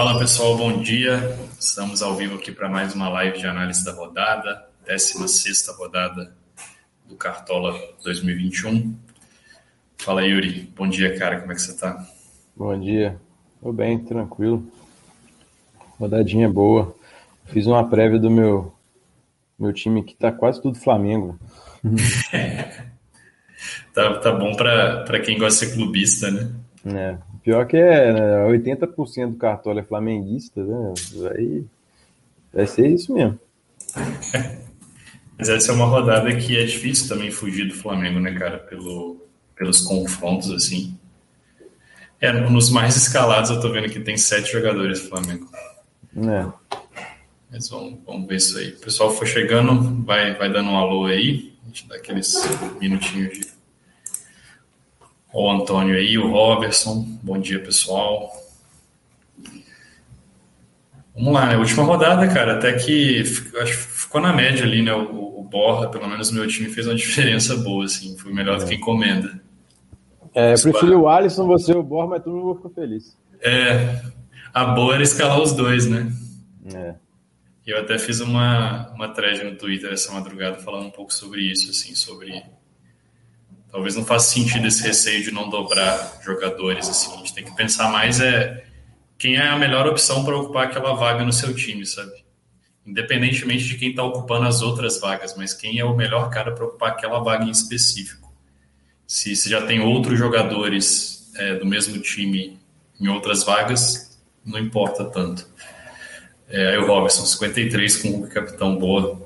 Fala pessoal, bom dia. Estamos ao vivo aqui para mais uma live de análise da rodada, 16 rodada do Cartola 2021. Fala Yuri, bom dia cara, como é que você está? Bom dia, tô bem, tranquilo. Rodadinha boa. Fiz uma prévia do meu, meu time que tá quase tudo Flamengo. tá, tá bom para quem gosta de ser clubista, né? É, pior que é, né, 80% do cartola é flamenguista, né? Aí vai ser isso mesmo. Mas essa é uma rodada que é difícil também fugir do Flamengo, né, cara? Pelo, pelos confrontos, assim. É, nos mais escalados eu tô vendo que tem sete jogadores do Flamengo. É. Mas vamos, vamos ver isso aí. O pessoal for chegando, vai, vai dando um alô aí. A gente dá aqueles minutinhos de. O Antônio aí, o Robertson. Bom dia, pessoal. Vamos lá, né? Última rodada, cara. Até que acho que ficou na média ali, né? O, o Borra, pelo menos meu time, fez uma diferença boa, assim. Foi melhor do que encomenda. É, eu preferi o Alisson, você o Borra, mas todo mundo ficou feliz. É, a boa era escalar os dois, né? É. Eu até fiz uma, uma thread no Twitter essa madrugada falando um pouco sobre isso, assim, sobre. Talvez não faça sentido esse receio de não dobrar jogadores, assim. A gente tem que pensar mais é quem é a melhor opção para ocupar aquela vaga no seu time, sabe? Independentemente de quem está ocupando as outras vagas, mas quem é o melhor cara para ocupar aquela vaga em específico. Se, se já tem outros jogadores é, do mesmo time em outras vagas, não importa tanto. É, aí o Robertson, 53 com o capitão boa.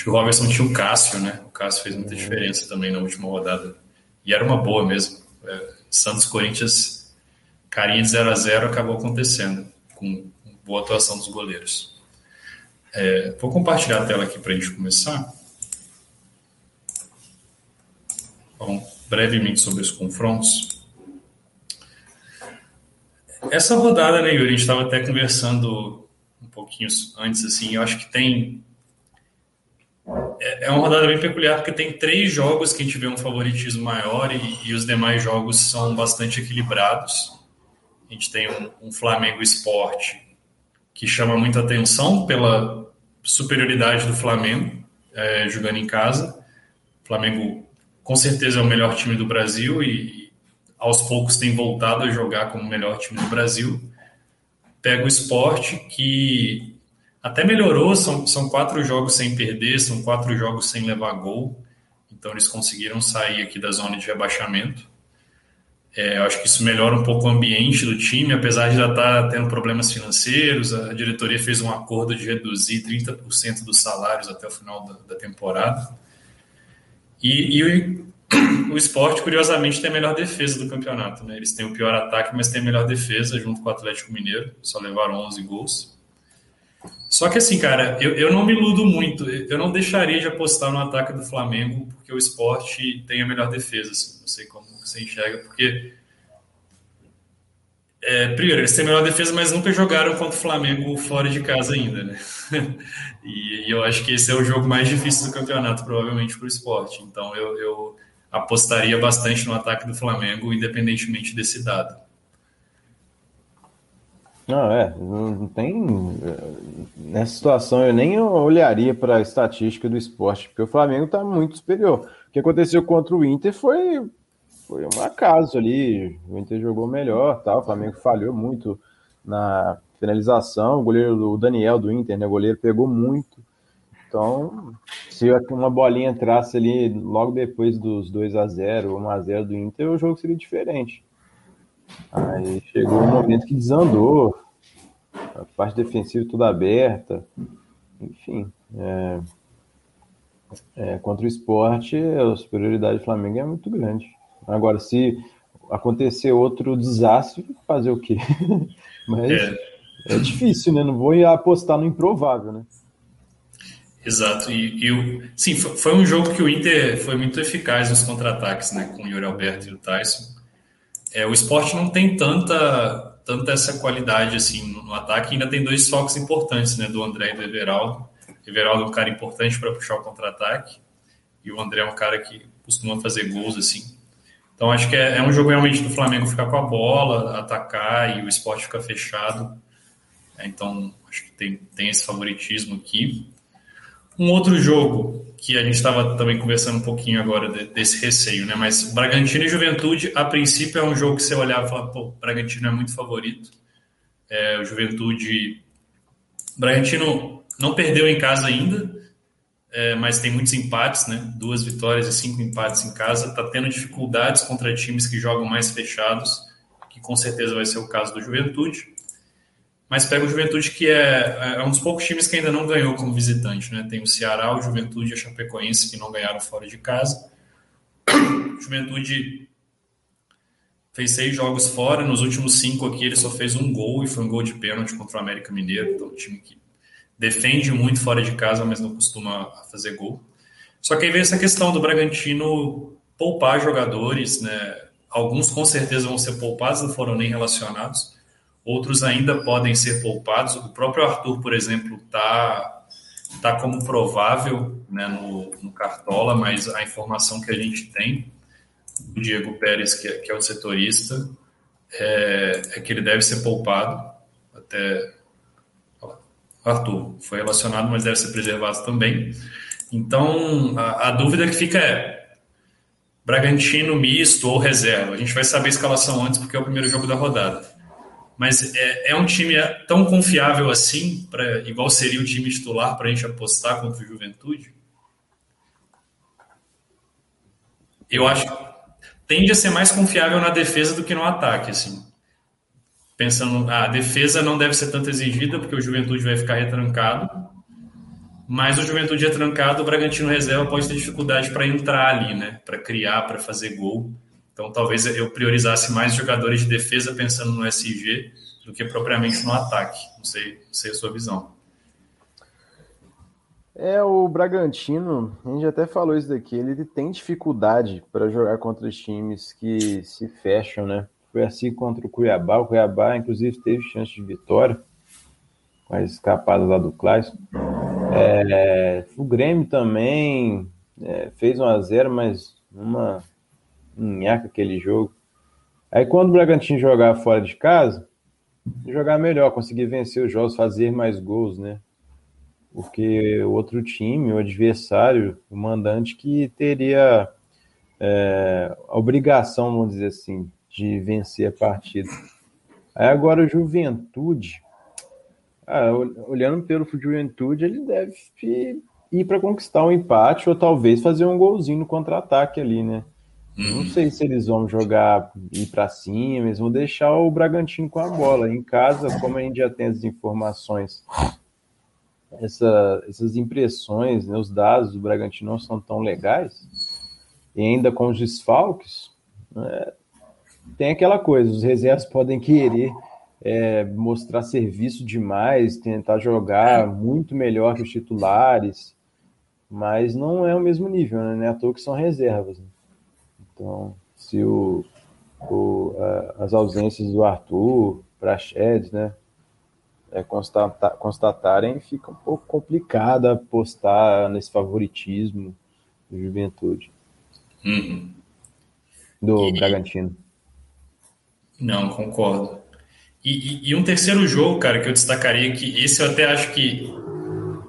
Acho que o Robertson tinha o Cássio, né? O Cássio fez muita diferença também na última rodada. E era uma boa mesmo. É, Santos Corinthians, carinha de 0 a 0 acabou acontecendo, com boa atuação dos goleiros. É, vou compartilhar a tela aqui para a gente começar. Bom, brevemente sobre os confrontos. Essa rodada, né, Yuri, a gente estava até conversando um pouquinho antes, assim, eu acho que tem. É, é uma rodada bem peculiar, porque tem três jogos que a gente vê um favoritismo maior e, e os demais jogos são bastante equilibrados. A gente tem um, um Flamengo Esporte que chama muita atenção pela superioridade do Flamengo é, jogando em casa. O Flamengo, com certeza, é o melhor time do Brasil e, aos poucos, tem voltado a jogar como o melhor time do Brasil pega o esporte que até melhorou, são, são quatro jogos sem perder, são quatro jogos sem levar gol, então eles conseguiram sair aqui da zona de rebaixamento. É, eu acho que isso melhora um pouco o ambiente do time, apesar de já estar tá tendo problemas financeiros, a diretoria fez um acordo de reduzir 30% dos salários até o final da, da temporada. E, e, o esporte, curiosamente, tem a melhor defesa do campeonato. Né? Eles têm o pior ataque, mas têm a melhor defesa, junto com o Atlético Mineiro. Só levaram 11 gols. Só que assim, cara, eu, eu não me iludo muito. Eu não deixaria de apostar no ataque do Flamengo, porque o esporte tem a melhor defesa. Assim. Não sei como você enxerga, porque. É, primeiro, eles têm a melhor defesa, mas nunca jogaram contra o Flamengo fora de casa ainda, né? e, e, eu acho que esse é o jogo mais difícil do campeonato, provavelmente, para o esporte. Então, eu, eu apostaria bastante no ataque do Flamengo, independentemente desse dado. Não, é, não tem. Nessa situação eu nem olharia para a estatística do esporte, porque o Flamengo está muito superior. O que aconteceu contra o Inter foi, foi um acaso ali. O Inter jogou melhor, tá? o Flamengo falhou muito na finalização. O goleiro, o Daniel do Inter, né? O goleiro pegou muito. Então, se uma bolinha entrasse ali logo depois dos 2 a 0 1 a 0 do Inter, o jogo seria diferente. Aí chegou um momento que desandou, a parte defensiva toda aberta, enfim. É, é, contra o esporte, a superioridade do Flamengo é muito grande. Agora, se acontecer outro desastre, fazer o quê? Mas é. é difícil, né? Não vou apostar no improvável, né? Exato. E, e o, sim, foi, foi, um jogo que o Inter foi muito eficaz nos contra-ataques, né? Com o Yuri Alberto e o Tyson. É, o esporte não tem tanta, tanta essa qualidade assim no, ataque. Ainda tem dois focos importantes, né? Do André e do Everaldo. Everaldo é um cara importante para puxar o contra-ataque. E o André é um cara que costuma fazer gols assim. Então acho que é, é um jogo realmente do Flamengo ficar com a bola, atacar e o esporte ficar fechado É, então, acho que tem, tem esse favoritismo aqui. Um outro jogo que a gente estava também conversando um pouquinho agora de, desse receio, né? Mas Bragantino e Juventude, a princípio, é um jogo que você olhava e falava, pô, Bragantino é muito favorito. É, o Juventude. Bragantino não perdeu em casa ainda, é, mas tem muitos empates, né? Duas vitórias e cinco empates em casa. Está tendo dificuldades contra times que jogam mais fechados, que com certeza vai ser o caso do Juventude. Mas pega o Juventude, que é, é um dos poucos times que ainda não ganhou como visitante, né? Tem o Ceará, o Juventude e a Chapecoense que não ganharam fora de casa. Juventude fez seis jogos fora, nos últimos cinco aqui ele só fez um gol e foi um gol de pênalti contra o América Mineiro, então um time que defende muito fora de casa, mas não costuma fazer gol. Só que aí vem essa questão do Bragantino poupar jogadores, né? Alguns com certeza vão ser poupados, não foram nem relacionados. Outros ainda podem ser poupados. O próprio Arthur, por exemplo, está tá como provável né, no, no Cartola, mas a informação que a gente tem do Diego Pérez, que é, que é o setorista, é, é que ele deve ser poupado até Arthur foi relacionado, mas deve ser preservado também. Então, a, a, dúvida que fica é Bragantino misto ou reserva. A gente vai saber a escalação antes porque é o primeiro jogo da rodada. Mas é, é um time tão confiável assim, pra, igual seria o time titular para a gente apostar contra o Juventude? Eu acho tende a ser mais confiável na defesa do que no ataque, assim pensando a defesa não deve ser tanto exigida porque o Juventude vai ficar retrancado, mas o Juventude retrancado, o Bragantino reserva pode ter dificuldade para entrar ali, né, para criar, para fazer gol. Então talvez eu priorizasse mais jogadores de defesa pensando no SG do que propriamente no ataque. Não sei, não sei a sua visão. É, o Bragantino, a gente até falou isso daqui, ele tem dificuldade para jogar contra os times que se fecham, né? Foi assim contra o Cuiabá. O Cuiabá, inclusive, teve chance de vitória com a escapada lá do Clássico. É, o Grêmio também é, fez 1 a 0 mas uma nhaca aquele jogo. Aí quando o Bragantino jogar fora de casa, jogar melhor, conseguir vencer os jogos, fazer mais gols, né? Porque o outro time, o adversário, o mandante que teria é, a obrigação, vamos dizer assim, de vencer a partida. Aí agora o Juventude, ah, olhando pelo Juventude, ele deve ir para conquistar um empate ou talvez fazer um golzinho no contra-ataque ali, né? Não uhum. sei se eles vão jogar ir para cima, eles vão deixar o Bragantino com a bola. Em casa, como a gente já tem as informações, essa, essas impressões, né, os dados do Bragantino não são tão legais, e ainda com os desfalques, é, tem aquela coisa, os reservas podem querer é, mostrar serviço demais, tentar jogar muito melhor que os titulares, mas não é o mesmo nível, né? Não é à toa que são reservas. Né? Então, se o, o a, as ausências do Arthur, Praxedes, né, é, constata, constatarem, fica um pouco complicado apostar nesse favoritismo do Juventude. Uhum. Do e... Bragantino. Não, concordo. E, e, e, um terceiro jogo, cara, que eu destacaria que esse eu até acho que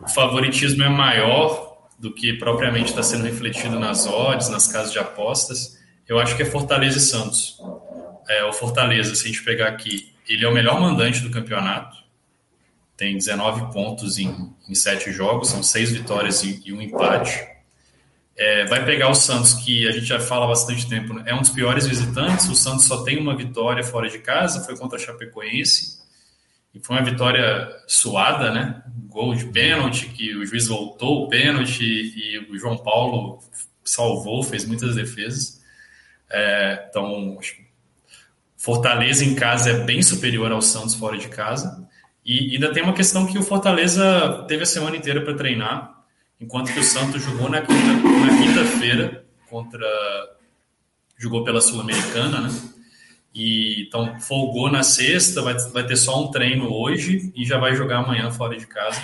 o favoritismo é maior do que propriamente está sendo refletido nas odds, nas casas de apostas. Eu acho que é Fortaleza e Santos. É, o Fortaleza, se a gente pegar aqui, ele é o melhor mandante do campeonato. Tem 19 pontos em, em 7 jogos, são 6 vitórias e, e um empate. É, vai pegar o Santos, que a gente já fala há bastante tempo, né? é um dos piores visitantes. O Santos só tem uma vitória fora de casa, foi contra a Chapecoense. E foi uma vitória suada, né? Gol de pênalti, que o juiz voltou o pênalti e o João Paulo salvou, fez muitas defesas. É, então, Fortaleza em casa é bem superior ao Santos fora de casa. E ainda tem uma questão que o Fortaleza teve a semana inteira para treinar enquanto que o Santos jogou na quinta-feira quinta contra jogou pela Sul-Americana, né? E então folgou na sexta, vai, vai ter só um treino hoje e já vai jogar amanhã fora de casa.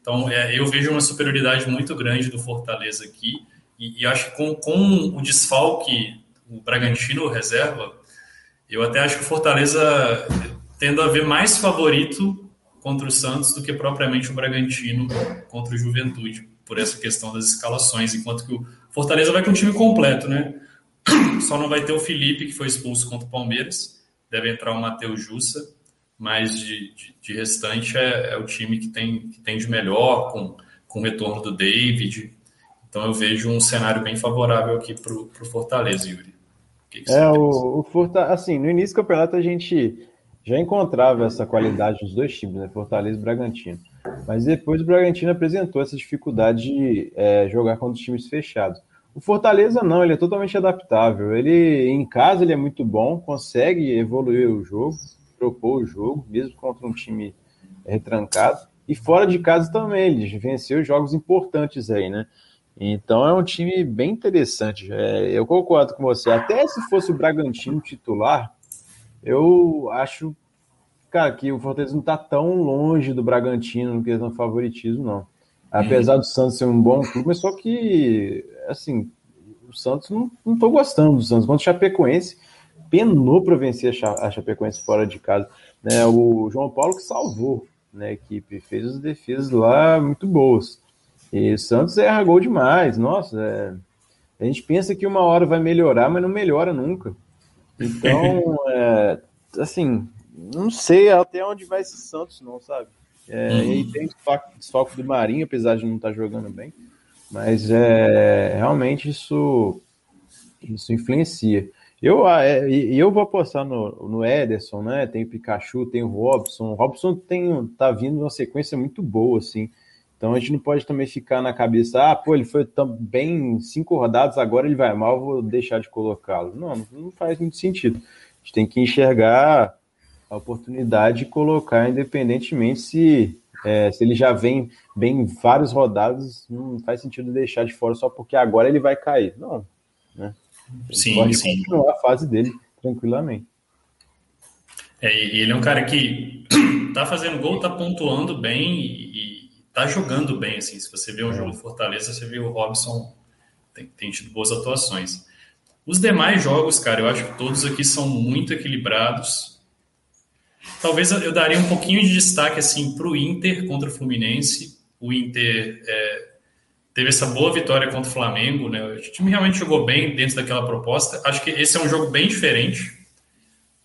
Então é, eu vejo uma superioridade muito grande do Fortaleza aqui e, e acho que com, com o desfalque o Bragantino reserva, eu até acho que o Fortaleza tendo a ver mais favorito contra o Santos do que propriamente o Bragantino contra o Juventude, por essa questão das escalações, enquanto que o Fortaleza vai com o time completo, né? Só não vai ter o Felipe, que foi expulso contra o Palmeiras, deve entrar o Matheus Jussa, mas de, de, de restante é, é, o time que tem, que tem de melhor, com, com o retorno do David. Então eu vejo um cenário bem favorável aqui para o Fortaleza, Yuri. Que que é, o, o Fortaleza, assim, no início do campeonato a gente já encontrava essa qualidade nos dois times, né? Fortaleza e Bragantino. Mas depois o Bragantino apresentou essa dificuldade de é, jogar contra os times fechados. O Fortaleza não, ele é totalmente adaptável. Ele em casa ele é muito bom, consegue evoluir o jogo, propor o jogo, mesmo contra um time retrancado. E fora de casa também, ele venceu jogos importantes aí, né? Então é um time bem interessante. É, eu concordo com você. Até se fosse o Bragantino titular, eu acho, cara, que o Fortaleza não está tão longe do Bragantino no questão favoritismo, não. Apesar do Santos ser um bom clube, mas só que, assim, o Santos não, tô gostando do Santos. Quanto o Chapecoense, penou para vencer a Chapecoense fora de casa. Né? O João Paulo que salvou né, a equipe, fez as defesas lá muito boas. E o Santos erra gol demais. Nossa, é... a gente pensa que uma hora vai melhorar, mas não melhora nunca. Então, é, assim, não sei até onde vai esse Santos, não, sabe? É, uhum. E tem desfoque do Marinho, apesar de não estar tá jogando bem. Mas é, realmente isso, isso influencia. Eu, ah, é, eu vou apostar no, no Ederson, né? Tem o Pikachu, tem o Robson. O Robson tem, tá vindo uma sequência muito boa, assim. Então a gente não pode também ficar na cabeça, ah, pô, ele foi tão bem cinco rodadas, agora ele vai mal, vou deixar de colocá-lo. Não, não faz muito sentido. A gente tem que enxergar a oportunidade de colocar, independentemente se, é, se ele já vem bem várias rodadas, não faz sentido deixar de fora só porque agora ele vai cair. Não, né? Ele sim, pode sim. continuar a fase dele tranquilamente. É, ele é um cara que tá fazendo gol, tá pontuando bem e tá jogando bem, assim. Se você vê um jogo do Fortaleza, você vê o Robson tem, tem tido boas atuações. Os demais jogos, cara, eu acho que todos aqui são muito equilibrados. Talvez eu daria um pouquinho de destaque assim para o Inter contra o Fluminense. O Inter é, teve essa boa vitória contra o Flamengo, né? O time realmente jogou bem dentro daquela proposta. Acho que esse é um jogo bem diferente,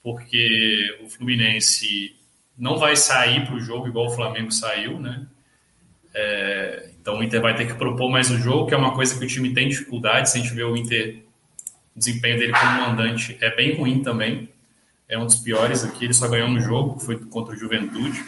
porque o Fluminense não vai sair para o jogo igual o Flamengo saiu, né? É, então o Inter vai ter que propor mais o jogo, que é uma coisa que o time tem dificuldade. Se a gente vê o Inter, o desempenho dele como mandante é bem ruim também. É um dos piores aqui. Ele só ganhou um jogo, que foi contra o Juventude.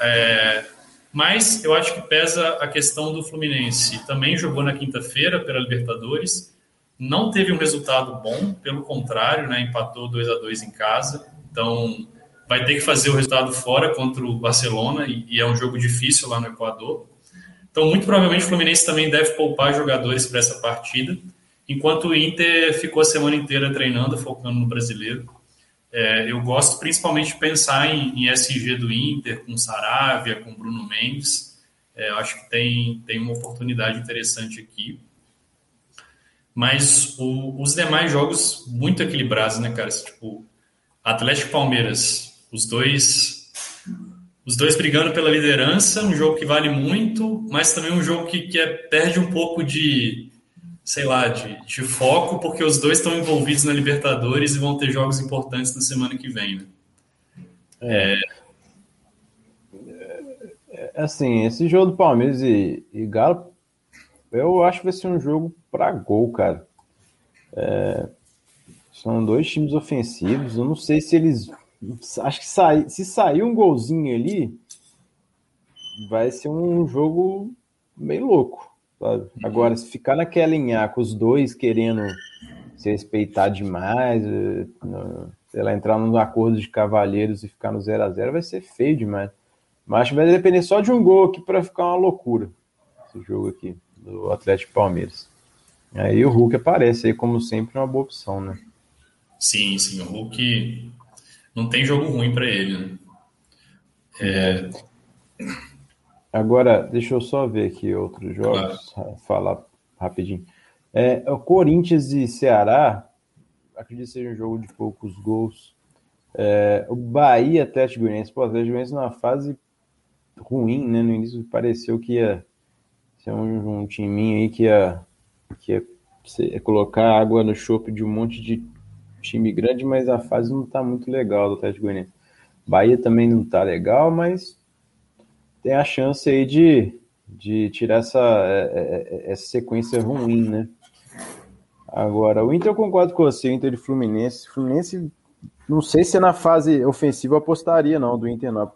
É, mas eu acho que pesa a questão do Fluminense. Também jogou na quinta-feira pela Libertadores. Não teve um resultado bom, pelo contrário, né, empatou 2 a 2 em casa. Então, vai ter que fazer o resultado fora contra o Barcelona e, é um jogo difícil lá no Equador. Então, muito provavelmente o Fluminense também deve poupar jogadores para essa partida, enquanto o Inter ficou a semana inteira treinando, focando no brasileiro. É, eu gosto principalmente de pensar em, em, SG do Inter, com Saravia, com Bruno Mendes. É, acho que tem, tem uma oportunidade interessante aqui. Mas o, os demais jogos muito equilibrados, né, cara? Tipo, Atlético Palmeiras, os dois os dois brigando pela liderança, um jogo que vale muito, mas também um jogo que, que é, perde um pouco de, sei lá, de, de foco, porque os dois estão envolvidos na Libertadores e vão ter jogos importantes na semana que vem. Né? É. É, é assim, esse jogo do Palmeiras e, e Galo, eu acho que vai ser um jogo para gol, cara. É, são dois times ofensivos. Eu não sei se eles Acho que sai, se sair um golzinho ali, vai ser um jogo meio louco. Sabe? Agora, se ficar naquela linha com os dois querendo se respeitar demais, eh, sei lá, entrar num acordo de cavalheiros e ficar no 0 a 0 vai ser feio demais. Mas acho que vai depender só de um gol aqui para ficar uma loucura. Esse jogo aqui, do Atlético Palmeiras. Aí o Hulk aparece aí, como sempre, uma boa opção, né? Sim, sim. O Hulk não tem jogo ruim para ele. Né? É... Agora, deixa eu só ver aqui outros jogos, claro. falar rapidinho. É, o Corinthians e Ceará, acredito que seja um jogo de poucos gols. É, o Bahia Atlético Goianiense, pô, o Atlético Goianiense numa fase ruim, né? No início pareceu que ia ser um, um timinho aí que ia, que ia, ia colocar água no chope de um monte de time grande, mas a fase não tá muito legal do Atlético Goianiense. Bahia também não tá legal, mas tem a chance aí de, de tirar essa, é, é, é, essa sequência ruim, né? Agora, o Inter eu concordo com você, o Inter de Fluminense. Fluminense, não sei se é na fase ofensiva apostaria, não, do Inter, não.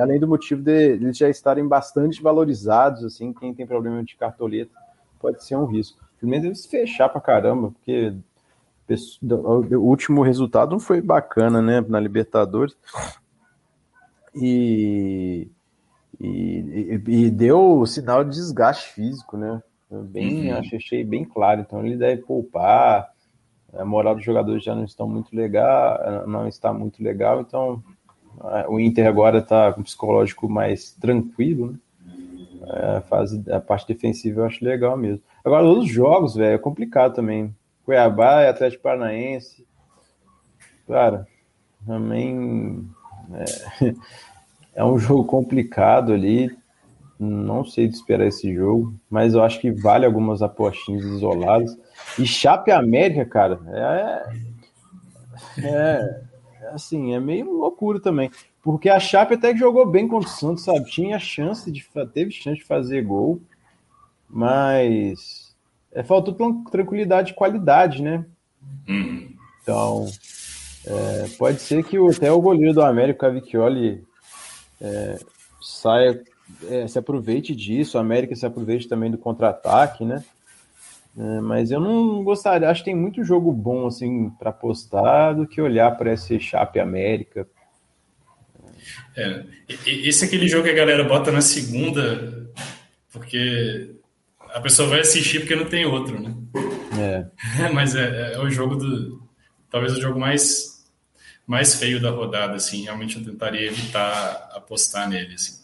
Além do motivo de eles já estarem bastante valorizados, assim, quem tem problema de cartoleta pode ser um risco. Fluminense deve se fechar pra caramba, porque o último resultado não foi bacana, né, na Libertadores. E, e, e, deu sinal de desgaste físico, né? Bem, uhum. achei bem claro. Então ele deve poupar. A moral dos jogadores já não estão muito legal, não está muito legal. Então o Inter agora está com psicológico mais tranquilo, né? A, fase, a parte defensiva eu acho legal mesmo. Agora, os jogos, velho, é complicado também. Cuiabá e Atlético Paranaense. Cara, também é, é um jogo complicado ali. Não sei de esperar esse jogo, mas eu acho que vale algumas apostinhas isoladas. E Chape América, cara, é, é, é assim, é meio loucura também. Porque a Chape até que jogou bem contra o Santos, sabe? Tinha chance de teve chance de fazer gol, mas é, faltou tranquilidade e qualidade, né? Uhum. Então, é, pode ser que até o goleiro do América, Cavicchioli, é, saia é, se aproveite disso, a América se aproveite também do contra-ataque, né? É, mas eu não gostaria, acho que tem muito jogo bom assim para postar do que olhar para esse Chape América. É, esse é aquele jogo que a galera bota na segunda, porque a pessoa vai assistir porque não tem outro, né? É. mas é, é o jogo do. Talvez o jogo mais, mais feio da rodada, assim. Realmente eu tentaria evitar apostar nele, assim.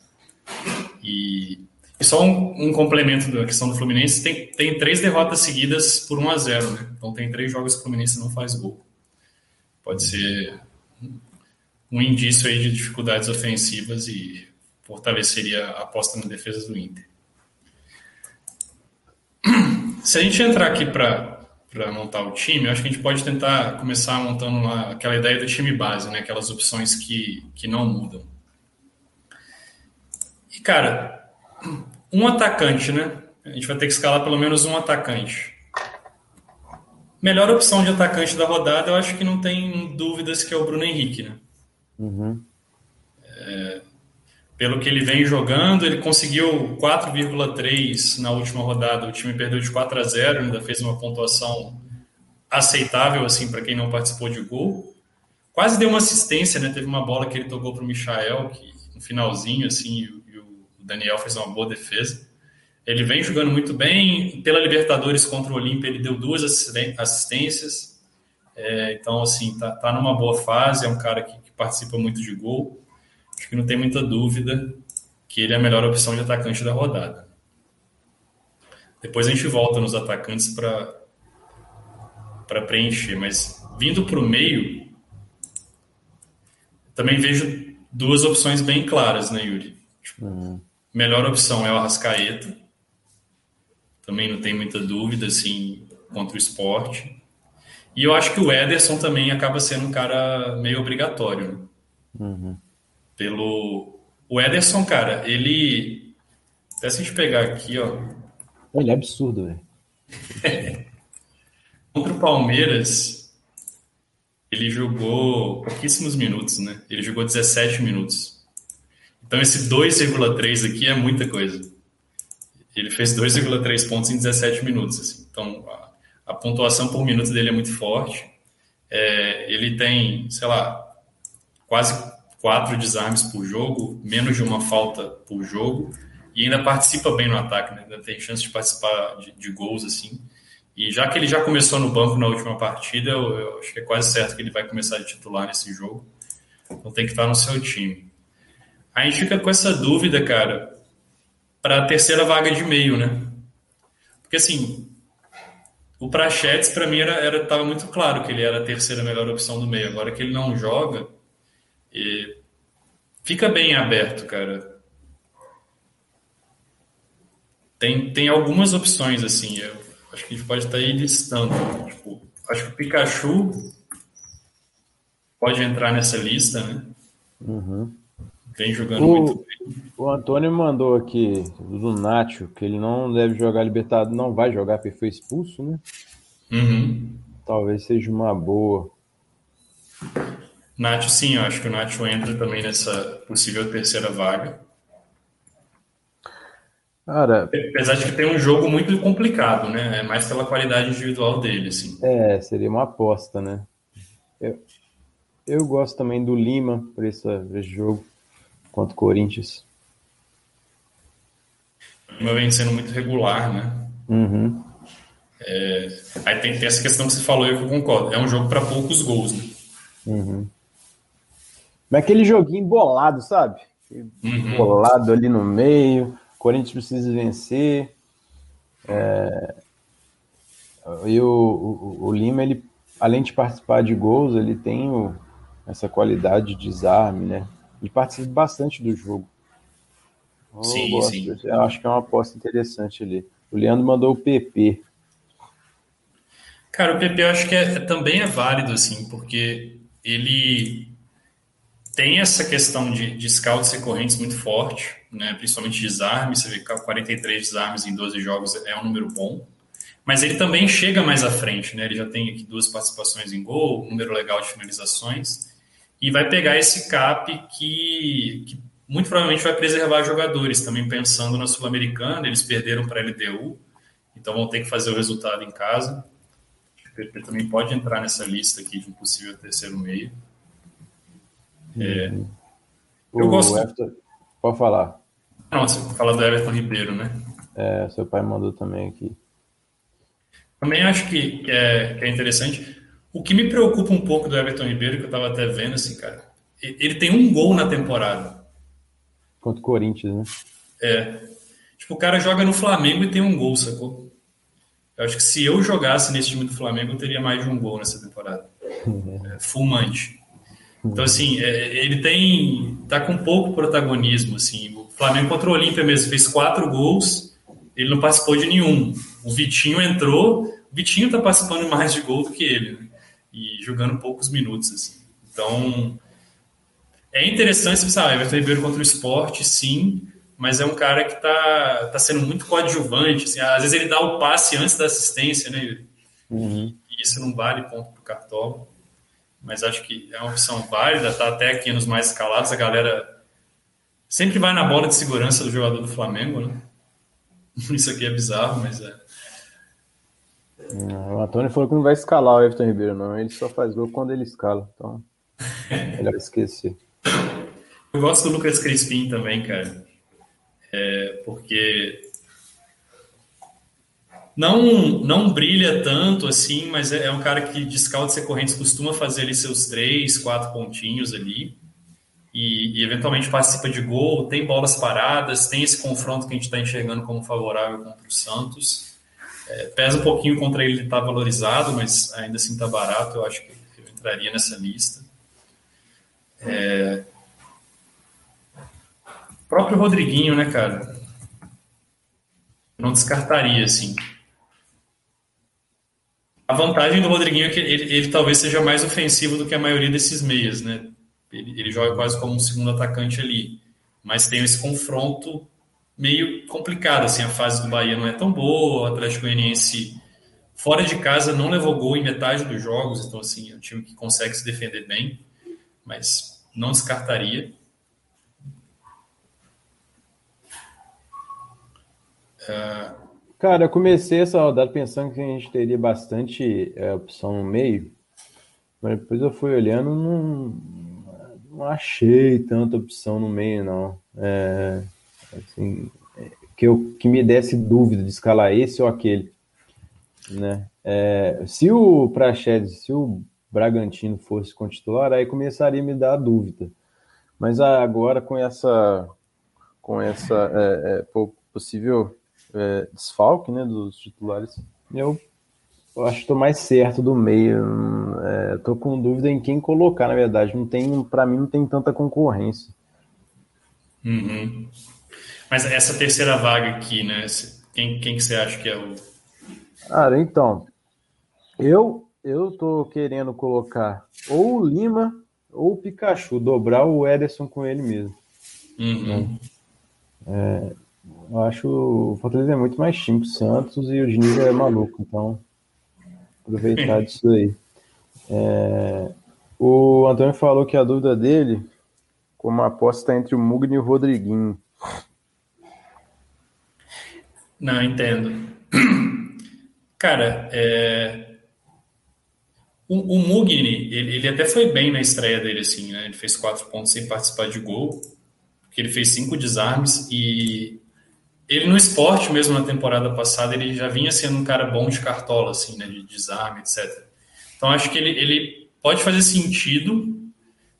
E, e só um, um, complemento da questão do Fluminense: tem, tem três derrotas seguidas por 1 a 0 né? Então tem três jogos que o Fluminense não faz gol. Pode ser um indício aí de dificuldades ofensivas e fortaleceria a aposta na defesa do Inter. Se a gente entrar aqui para montar o time, eu acho que a gente pode tentar começar montando uma, aquela ideia do time base, né? aquelas opções que, que não mudam. E, cara, um atacante, né? A gente vai ter que escalar pelo menos um atacante. Melhor opção de atacante da rodada, eu acho que não tem dúvidas que é o Bruno Henrique, né? Uhum. É, pelo que ele vem jogando, ele conseguiu 4,3 na última rodada. O time perdeu de 4 a 0, ainda fez uma pontuação aceitável assim para quem não participou de gol. Quase deu uma assistência, né? Teve uma bola que ele tocou para o Michael, que no finalzinho assim, o Daniel fez uma boa defesa. Ele vem jogando muito bem. Pela Libertadores contra o Olímpia, ele deu duas assistências. É, então, assim, tá, tá numa boa fase. É um cara que, que, participa muito de gol. Acho que não tem muita dúvida que ele é a melhor opção de atacante da rodada. Depois a gente volta nos atacantes para preencher. Mas vindo para o meio, também vejo duas opções bem claras, né, Yuri? Tipo, uhum. Melhor opção é o Arrascaeta. Também não tem muita dúvida, assim, contra o esporte. E eu acho que o Ederson também acaba sendo um cara meio obrigatório. Né? Uhum. Pelo. O Ederson, cara, ele. Até se a gente pegar aqui, ó. Ele é absurdo, velho. contra o Palmeiras, ele jogou pouquíssimos minutos, né? Ele jogou 17 minutos. Então esse 2,3 aqui é muita coisa. Ele fez 2,3 pontos em 17 minutos. Assim. Então a, a, pontuação por minuto dele é muito forte. É, ele tem, sei lá, quase quatro desarmes por jogo, menos de uma falta por jogo, e ainda participa bem no ataque, né? ainda tem chance de participar de, de gols assim. E já que ele já começou no banco na última partida, eu, eu, acho que é quase certo que ele vai começar a titular nesse jogo. Então tem que estar no seu time. A gente fica com essa dúvida, cara, para a terceira vaga de meio, né? Porque assim, O Prachetes, para mim, era, era, tava muito claro que ele era a terceira melhor opção do meio. Agora que ele não joga, fica bem aberto, cara. Tem, tem algumas opções, assim. Eu acho que a gente pode estar aí listando. Tipo, acho que o Pikachu pode entrar nessa lista, né? Uhum. Vem jogando o, muito bem. O Antônio mandou aqui do Nacho que ele não deve jogar Libertadores, não vai jogar porque foi expulso, né? Uhum. Talvez seja uma boa. Nacho, sim, eu acho que o Nacho entra também nessa possível terceira vaga. Cara, Apesar de que tem um jogo muito complicado, né? É mais pela qualidade individual dele, assim. é, seria uma aposta, né? Eu, eu gosto também do Lima para esse, esse jogo contra o Corinthians. O Lima vem sendo muito regular, né? Uhum. Aí tem, tem essa questão que você falou e eu concordo. É um jogo para poucos gols, né? Uhum. Mas aquele joguinho bolado, sabe? Uhum. Bolado ali no meio. Corinthians precisa vencer. É, E o, o, o Lima, ele, além de participar de gols, ele tem o- essa qualidade de desarme, né? Ele participa bastante do jogo. Eu Sim, gosto sim. Eu acho que é uma aposta interessante ali. O Leandro mandou o PP. Cara, o PP eu acho que é, também é válido, assim, porque ele tem essa questão de, de scouts recorrentes muito forte, né? principalmente desarme. Você vê que 43 desarmes em 12 jogos é um número bom. Mas ele também chega mais à frente, né? Ele já tem aqui duas participações em gol, um número legal de finalizações, e vai pegar esse cap que, que muito provavelmente vai preservar jogadores, também pensando na Sul-Americana, eles perderam para a LDU, então vão ter que fazer o resultado em casa. O PP também pode entrar nessa lista aqui de um possível terceiro meio. É, Eu o gosto. Everton- Pode falar. não, você fala do Everton Ribeiro, né? É, seu pai mandou também aqui. Também acho que, que é, que é interessante. O que me preocupa um pouco do Everton Ribeiro, que eu estava até vendo, assim, cara, ele tem um gol na temporada. Contra o Corinthians, né? É. Tipo, o cara joga no Flamengo e tem um gol, sacou? Eu acho que se eu jogasse nesse time do Flamengo, eu teria mais de um gol nessa temporada. É, fumante. Então, assim, é, ele tem. tá com pouco protagonismo, assim. O Flamengo contra o Olímpia mesmo fez quatro gols, ele não participou de nenhum. O Vitinho entrou, o Vitinho tá participando mais de gol do que ele, né? E jogando poucos minutos, assim. Então, é interessante você pensar, ah, Everton Ribeiro contra o esporte, sim, mas é um cara que tá, tá sendo muito coadjuvante, assim, às vezes ele dá o passe antes da assistência, né? Uhum. E isso não vale ponto pro Cartola, mas acho que é uma opção válida, tá até aqui nos mais escalados, a galera sempre vai na bola de segurança do jogador do Flamengo, né? Isso aqui é bizarro, mas é. O Antônio falou que não vai escalar o Everton Ribeiro, não. Ele só faz gol quando ele escala. Então, melhor esquecer. Eu gosto do Lucas Crispim também, cara. É, porque não não brilha tanto assim, mas é, é um cara que de scouts recorrentes costuma fazer ali seus três, quatro pontinhos ali. E, e eventualmente participa de gol, tem bolas paradas, tem esse confronto que a gente está enxergando como favorável contra o Santos. É, pesa um pouquinho contra ele estar valorizado, mas ainda assim está barato, eu acho que eu entraria nessa lista. É, próprio Rodriguinho, né, cara? Não descartaria, assim. A vantagem do Rodriguinho é que ele, ele talvez seja mais ofensivo do que a maioria desses meias, né? Ele, ele joga quase como um segundo atacante ali. Mas tem esse confronto meio complicado, assim. A fase do Bahia não é tão boa, o Atlético Goianiense fora de casa não levou gol em metade dos jogos, então, assim, é um time que consegue se defender bem, mas não descartaria. Cara, eu comecei essa rodada pensando que a gente teria bastante é, opção no meio, mas depois eu fui olhando, não, não achei tanta opção no meio, não. É, assim, é, que, eu, que me desse dúvida de escalar esse ou aquele. Né? É, se o Praxedes, se o Bragantino fosse com titular, aí começaria a me dar dúvida. Mas agora com essa com essa é, é, possível é, desfalque né, dos titulares, eu eu acho que estou mais certo do meio. É, tô com dúvida em quem colocar, na verdade. Não tem, para mim, não tem tanta concorrência. Uhum. Mas essa terceira vaga aqui, né? Quem, quem que você acha que é o. Cara, então. Eu, eu tô querendo colocar ou o Lima ou o Pikachu, dobrar o Ederson com ele mesmo. Uhum. É, eu acho o Fortaleza é muito mais time que o Santos e o Diniz é maluco, então aproveitar disso aí. É, o Antônio falou que a dúvida dele, como aposta entre o Mugni e o Rodriguinho. Não, entendo. Cara, é... o, o Mugni, ele, ele, até foi bem na estreia dele, assim, né? Ele fez quatro pontos sem participar de gol, porque ele fez cinco desarmes e ele no esporte mesmo na temporada passada ele já vinha sendo um cara bom de cartola assim né de desarme etc então acho que ele, ele pode fazer sentido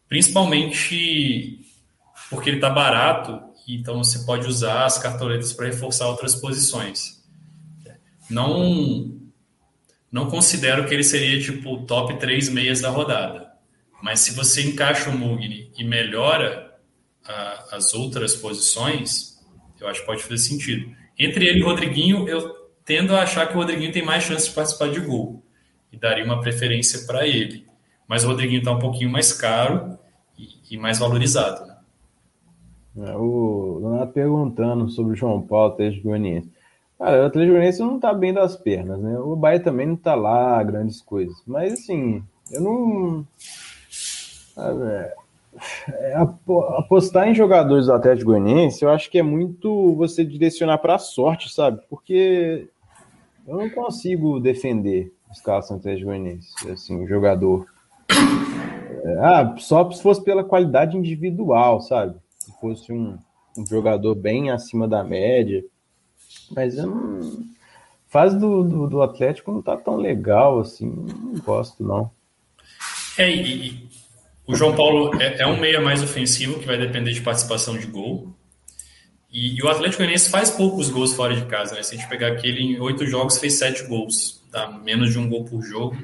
principalmente porque ele está barato então você pode usar as cartoletas para reforçar outras posições. Não não considero que ele seria tipo o top 3 meias da rodada. Mas se você encaixa o Mugni e melhora a, as outras posições eu acho que pode fazer sentido. Entre ele e o Rodriguinho, eu tendo a achar que o Rodriguinho tem mais chance de participar de gol. E daria uma preferência para ele. Mas o Rodriguinho está um pouquinho mais caro e, e mais valorizado. Né? É, o Leonardo perguntando sobre o João Paulo, Atlético Goianiense. Cara, o Atlético Goianiense não está bem das pernas, né? O Bahia também não está lá, grandes coisas. Mas, assim, eu não... É, é, apostar em jogadores do Atlético Goianiense, eu acho que é muito você direcionar para a sorte, sabe? Porque eu não consigo defender a escalação do Atlético Goianiense, assim, o jogador. É, ah, só se fosse pela qualidade individual, sabe? Se fosse um, um jogador bem acima da média. Mas eu não. Fase do, do, do Atlético não tá tão legal assim, não gosto, não. É, e, o João Paulo é, é, um meia mais ofensivo que vai depender de participação de gol. E, e, o Atlético Goianiense faz poucos gols fora de casa, né? Se a gente pegar aqui, ele em oito jogos fez sete gols, tá? Menos de um gol por jogo.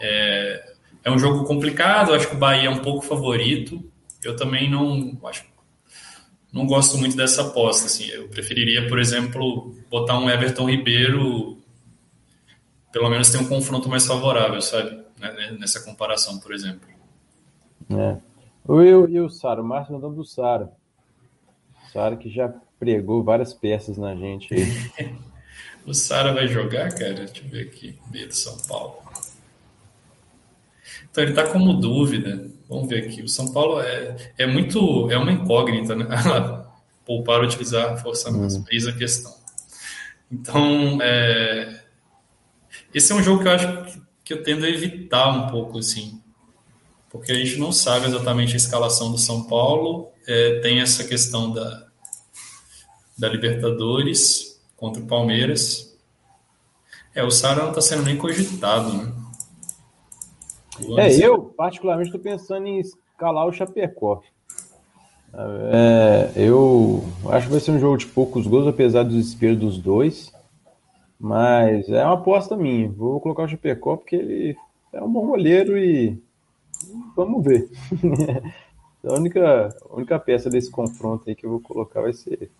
É, é um jogo complicado, acho que o Bahia é um pouco favorito. Eu também não acho, não gosto muito dessa aposta. Assim. Eu preferiria, por exemplo, botar um Everton Ribeiro, pelo menos ter um confronto mais favorável, sabe? Né, nessa comparação, por exemplo. É. Eu e o Sara, o Márcio mandando do Sara. Sara que já pregou várias peças na gente aí. o Sara vai jogar, cara? Deixa eu ver aqui. B do São Paulo. Então ele está como dúvida. Vamos ver aqui. O São Paulo é, é muito. É uma incógnita, né? Poupar utilizar a força máxima. Uhum. Eis a questão. Então, é, esse é um jogo que eu acho que, que eu tendo a evitar um pouco, assim porque a gente não sabe exatamente a escalação do São Paulo. É, tem essa questão da, da Libertadores contra o Palmeiras. É, o Sara não está sendo nem cogitado, né? É, eu particularmente estou pensando em escalar o Chapecó. É, eu acho que vai ser um jogo de poucos gols, apesar do desespero dos dois. Mas é uma aposta minha. Vou colocar o Chapecó porque ele é um bom goleiro e Vamos ver. a única, a única peça desse confronto aí que eu vou colocar vai ser ele.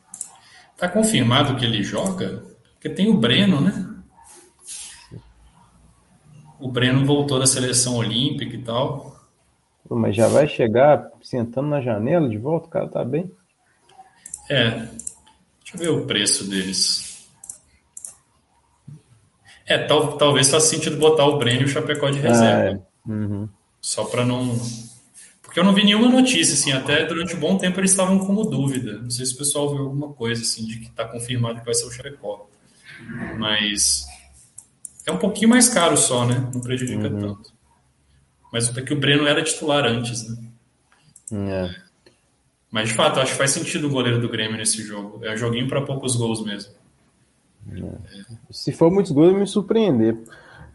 Tá confirmado que ele joga? Porque tem o Breno, né? O Breno voltou da seleção olímpica e tal. Mas já vai chegar sentando na janela de volta? O cara tá bem? É. Deixa eu ver o preço deles. É, tal, talvez faça sentido botar o Breno e o Chapecó de reserva. Ah, é. uhum. Só para não. Porque eu não vi nenhuma notícia, assim, até durante um bom tempo eles estavam como dúvida. Não sei se o pessoal viu alguma coisa, assim, de que está confirmado que vai ser o Chapecó. Mas é um pouquinho mais caro só, né? Não prejudica uhum. tanto. Mas é que o Breno era titular antes, né? É. Mas de fato, acho que faz sentido o goleiro do Grêmio nesse jogo. É um joguinho para poucos gols mesmo. É. Se for muitos gols, me surpreender.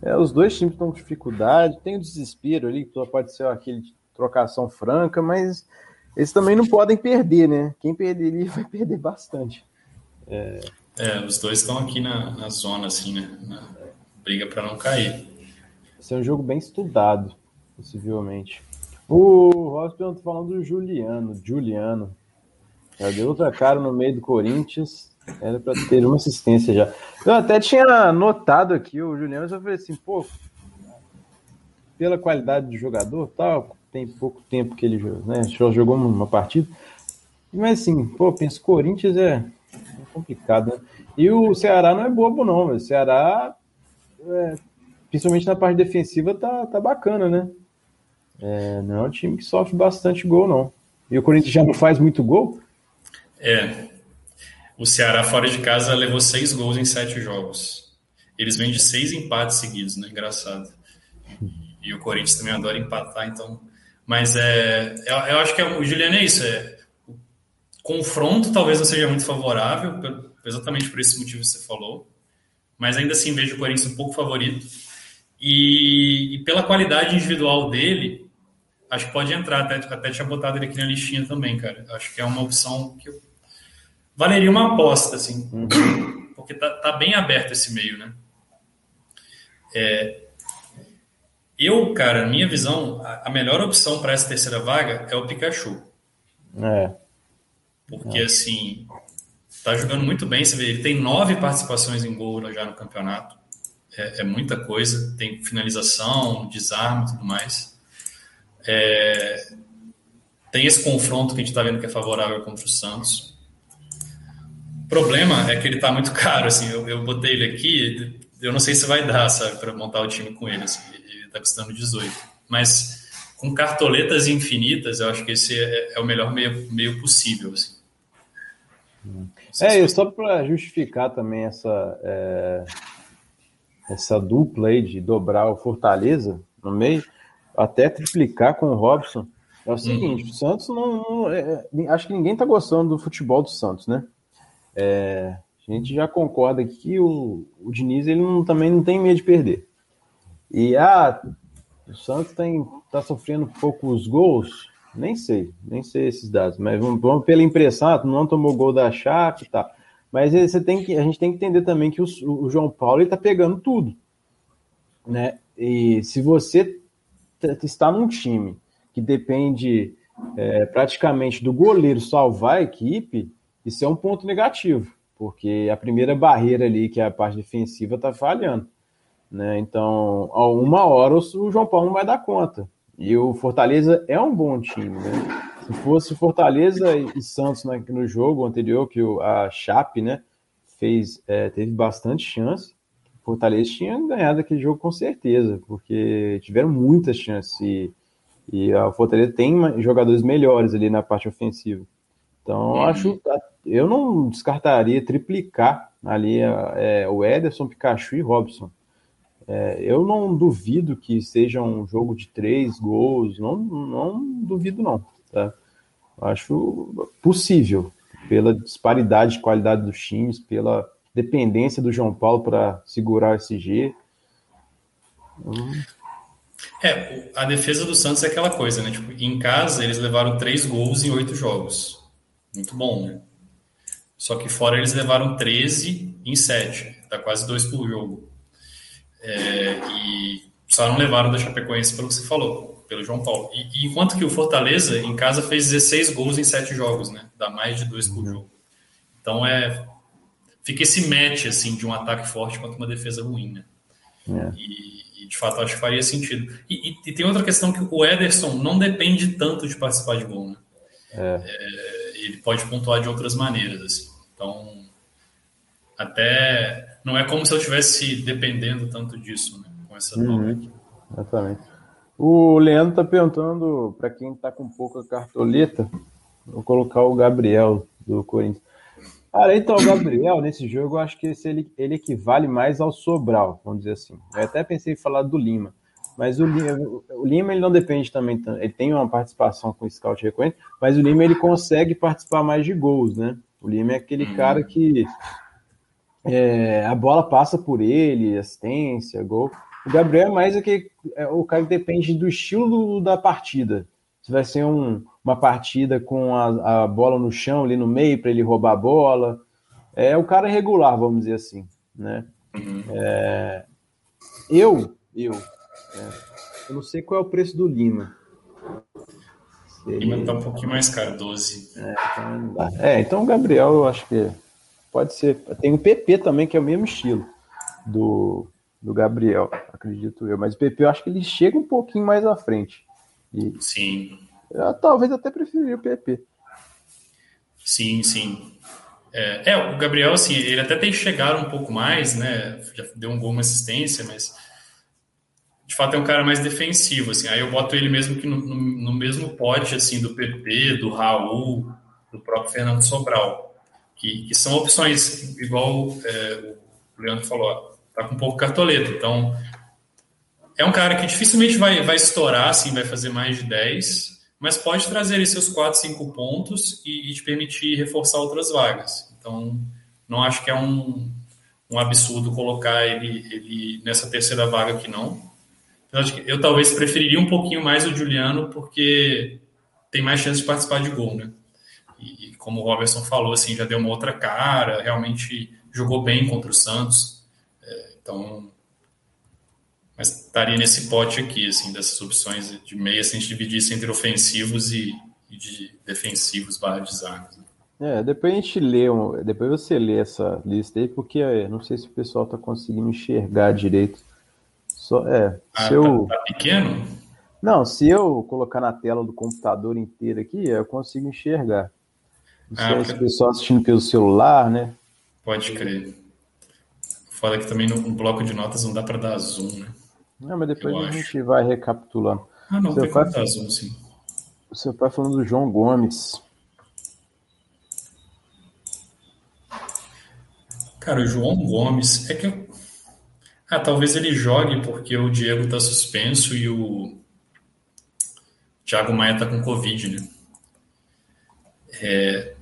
É, os dois times estão com dificuldade, tem o desespero ali, que pode ser aquele trocação franca, mas eles também não podem perder, né? Quem perder ali vai perder bastante. É, é os dois estão aqui na, na zona, assim, né? Na, briga para não cair. Esse é um jogo bem estudado, possivelmente. O Ross tá falando do Juliano, Juliano. Já deu outra cara no meio do Corinthians. Era para ter uma assistência já. Eu até tinha notado aqui o Juliano, eu falei assim, pô, pela qualidade de jogador, tal, tem pouco tempo que ele né, só jogou uma partida. Mas assim, pô, penso Corinthians é, é complicado, né? E o Ceará não é bobo, não. O Ceará, é, principalmente na parte defensiva, tá, tá bacana, né? É, não é um time que sofre bastante gol, não. E o Corinthians já não faz muito gol? É. O Ceará, fora de casa, levou seis gols em sete jogos. Eles vêm de seis empates seguidos, né? Engraçado. E o Corinthians também adora empatar, então. Mas é, eu, eu acho que é, o Juliano é isso. É, o confronto talvez não seja muito favorável, exatamente por esse motivo que você falou. Mas ainda assim vejo o Corinthians um pouco favorito. E, e pela qualidade individual dele, acho que pode entrar. Até, até tinha botado ele aqui na listinha também, cara. Acho que é uma opção que. Valeria uma aposta, assim. Uhum. Porque tá, tá, bem aberto esse meio, né? É, eu, cara, minha visão, a, melhor opção para essa terceira vaga é o Pikachu. É. Porque, é. assim, tá jogando muito bem. Você vê, ele tem nove participações em gol já no campeonato. É, é muita coisa. Tem finalização, desarme e tudo mais. É, tem esse confronto que a gente está vendo que é favorável contra o Santos. O problema é que ele está muito caro. Assim, eu, eu botei ele aqui, eu não sei se vai dar, sabe, para montar o time com ele. Assim, ele está custando 18. Mas com cartoletas infinitas, eu acho que esse é, é o melhor meio, meio possível. Assim. É, e só para justificar também essa, é, essa dupla aí de dobrar o Fortaleza no meio, até triplicar com o Robson, é o seguinte, uhum. o Santos não. não é, acho que ninguém está gostando do futebol do Santos, né? É, a gente já concorda que o, o Diniz ele não, também não tem medo de perder. E ah, o Santos está sofrendo poucos gols. Nem sei, nem sei esses dados, mas vamos, vamos pela impressão, ah, não tomou gol da Chape tá. Mas você tem que, a gente tem que entender também que o, o João Paulo está pegando tudo, né? E se você está num time que depende é, praticamente do goleiro salvar a equipe, isso é um ponto negativo, porque a primeira barreira ali, que é a parte defensiva, está falhando. Né? Então, a uma hora o João Paulo não vai dar conta. E o Fortaleza é um bom time, né? Se fosse Fortaleza e Santos no jogo anterior, que a Chape, né, fez, é, teve bastante chance, Fortaleza tinha ganhado aquele jogo com certeza, porque tiveram muitas chances e, e a Fortaleza tem jogadores melhores ali na parte ofensiva. Então, uhum. acho, eu não descartaria triplicar ali é, o Ederson, Pikachu e Robson. É, eu não duvido que seja um jogo de três gols, não, não duvido não. Tá? Acho possível, pela disparidade de qualidade dos times, pela dependência do João Paulo para segurar esse G. É, a defesa do Santos é aquela coisa, né? Tipo, em casa eles levaram três gols em oito jogos. Muito bom, né? Só que fora eles levaram 13 em 7. Dá quase dois por jogo. É, e só não levaram da Chapecoense pelo que você falou, pelo João Paulo. E, e, enquanto que o Fortaleza, em casa, fez 16 gols em 7 jogos, né? Dá mais de dois por jogo. Então é. Fica esse match assim, de um ataque forte contra uma defesa ruim, né? É. E, e, de fato acho que faria sentido. E, e, tem outra questão que o Ederson não depende tanto de participar de gol, né? É. É, ele pode pontuar de outras maneiras, assim. Então, até não é como se eu estivesse dependendo tanto disso, né? Com essa uhum, Exatamente. O Leandro está perguntando para quem está com pouca cartoleta, vou colocar o Gabriel do Corinthians. Cara, então o Gabriel nesse jogo, eu acho que esse, ele, ele equivale mais ao Sobral, vamos dizer assim. Eu até pensei em falar do Lima, mas o Lima, o Lima ele não depende também, ele tem uma participação com o scout recorrente, mas o Lima ele consegue participar mais de gols, né? O Lima é aquele uhum. cara que é, a bola passa por ele, assistência, gol. O Gabriel é mais aquele, é o cara que depende do estilo da partida. Se vai ser um, uma partida com a, a, bola no chão ali no meio para ele roubar a bola. É o cara regular, vamos dizer assim, né? Uhum. É, Eu, eu, é, eu não sei qual é o preço do Lima. Lima tá um pouquinho mais caro, 12. É, então, é, então o Gabriel eu acho que pode ser. Tem o PP também, que é o mesmo estilo do, do Gabriel, acredito eu. Mas o PP eu acho que ele chega um pouquinho mais à frente. E sim. Eu, talvez até preferir o PP. Sim, sim. É, é, o Gabriel, assim, ele até tem chegado um pouco mais, né? Já deu um gol, uma assistência, mas de fato é um cara mais defensivo, assim. Aí eu boto ele mesmo que no, no, no mesmo pote, assim, do PP, do Raul, do próprio Fernando Sobral, que, que são opções, igual é, o Leandro falou, tá com um pouco cartoleta. Então, é um cara que dificilmente vai, vai estourar, assim, vai fazer mais de 10, mas pode trazer seus 4, 5 pontos e, e te permitir reforçar outras vagas. Então, não acho que é um, um absurdo colocar ele, ele nessa terceira vaga aqui, não. Eu talvez preferiria um pouquinho mais o Juliano, porque tem mais chance de participar de gol, né? E como o Robertson falou, assim, já deu uma outra cara, realmente jogou bem contra o Santos. É, então, mas estaria nesse pote aqui, assim, dessas opções de meia, se a gente dividisse entre ofensivos e, e de defensivos barra de zaga. É, depois a gente lê, depois você lê essa lista aí, porque é, não sei se o pessoal está conseguindo enxergar direito só, é, ah, se eu... Tá, tá, pequeno? Não, se eu colocar na tela do computador inteiro aqui, eu consigo enxergar. Não sei ah, se o pessoal assistindo pelo celular, né? Pode crer. Fora que também no bloco de notas não dá para dar zoom, né? Não, mas depois eu a acho. gente vai recapitulando. Ah, não, seu tem pai, dar zoom, sim. O seu pai falando do João Gomes. Cara, o João Gomes, é que eu, ah, talvez ele jogue porque o Diego está suspenso e o Thiago Maia está com Covid, né? É...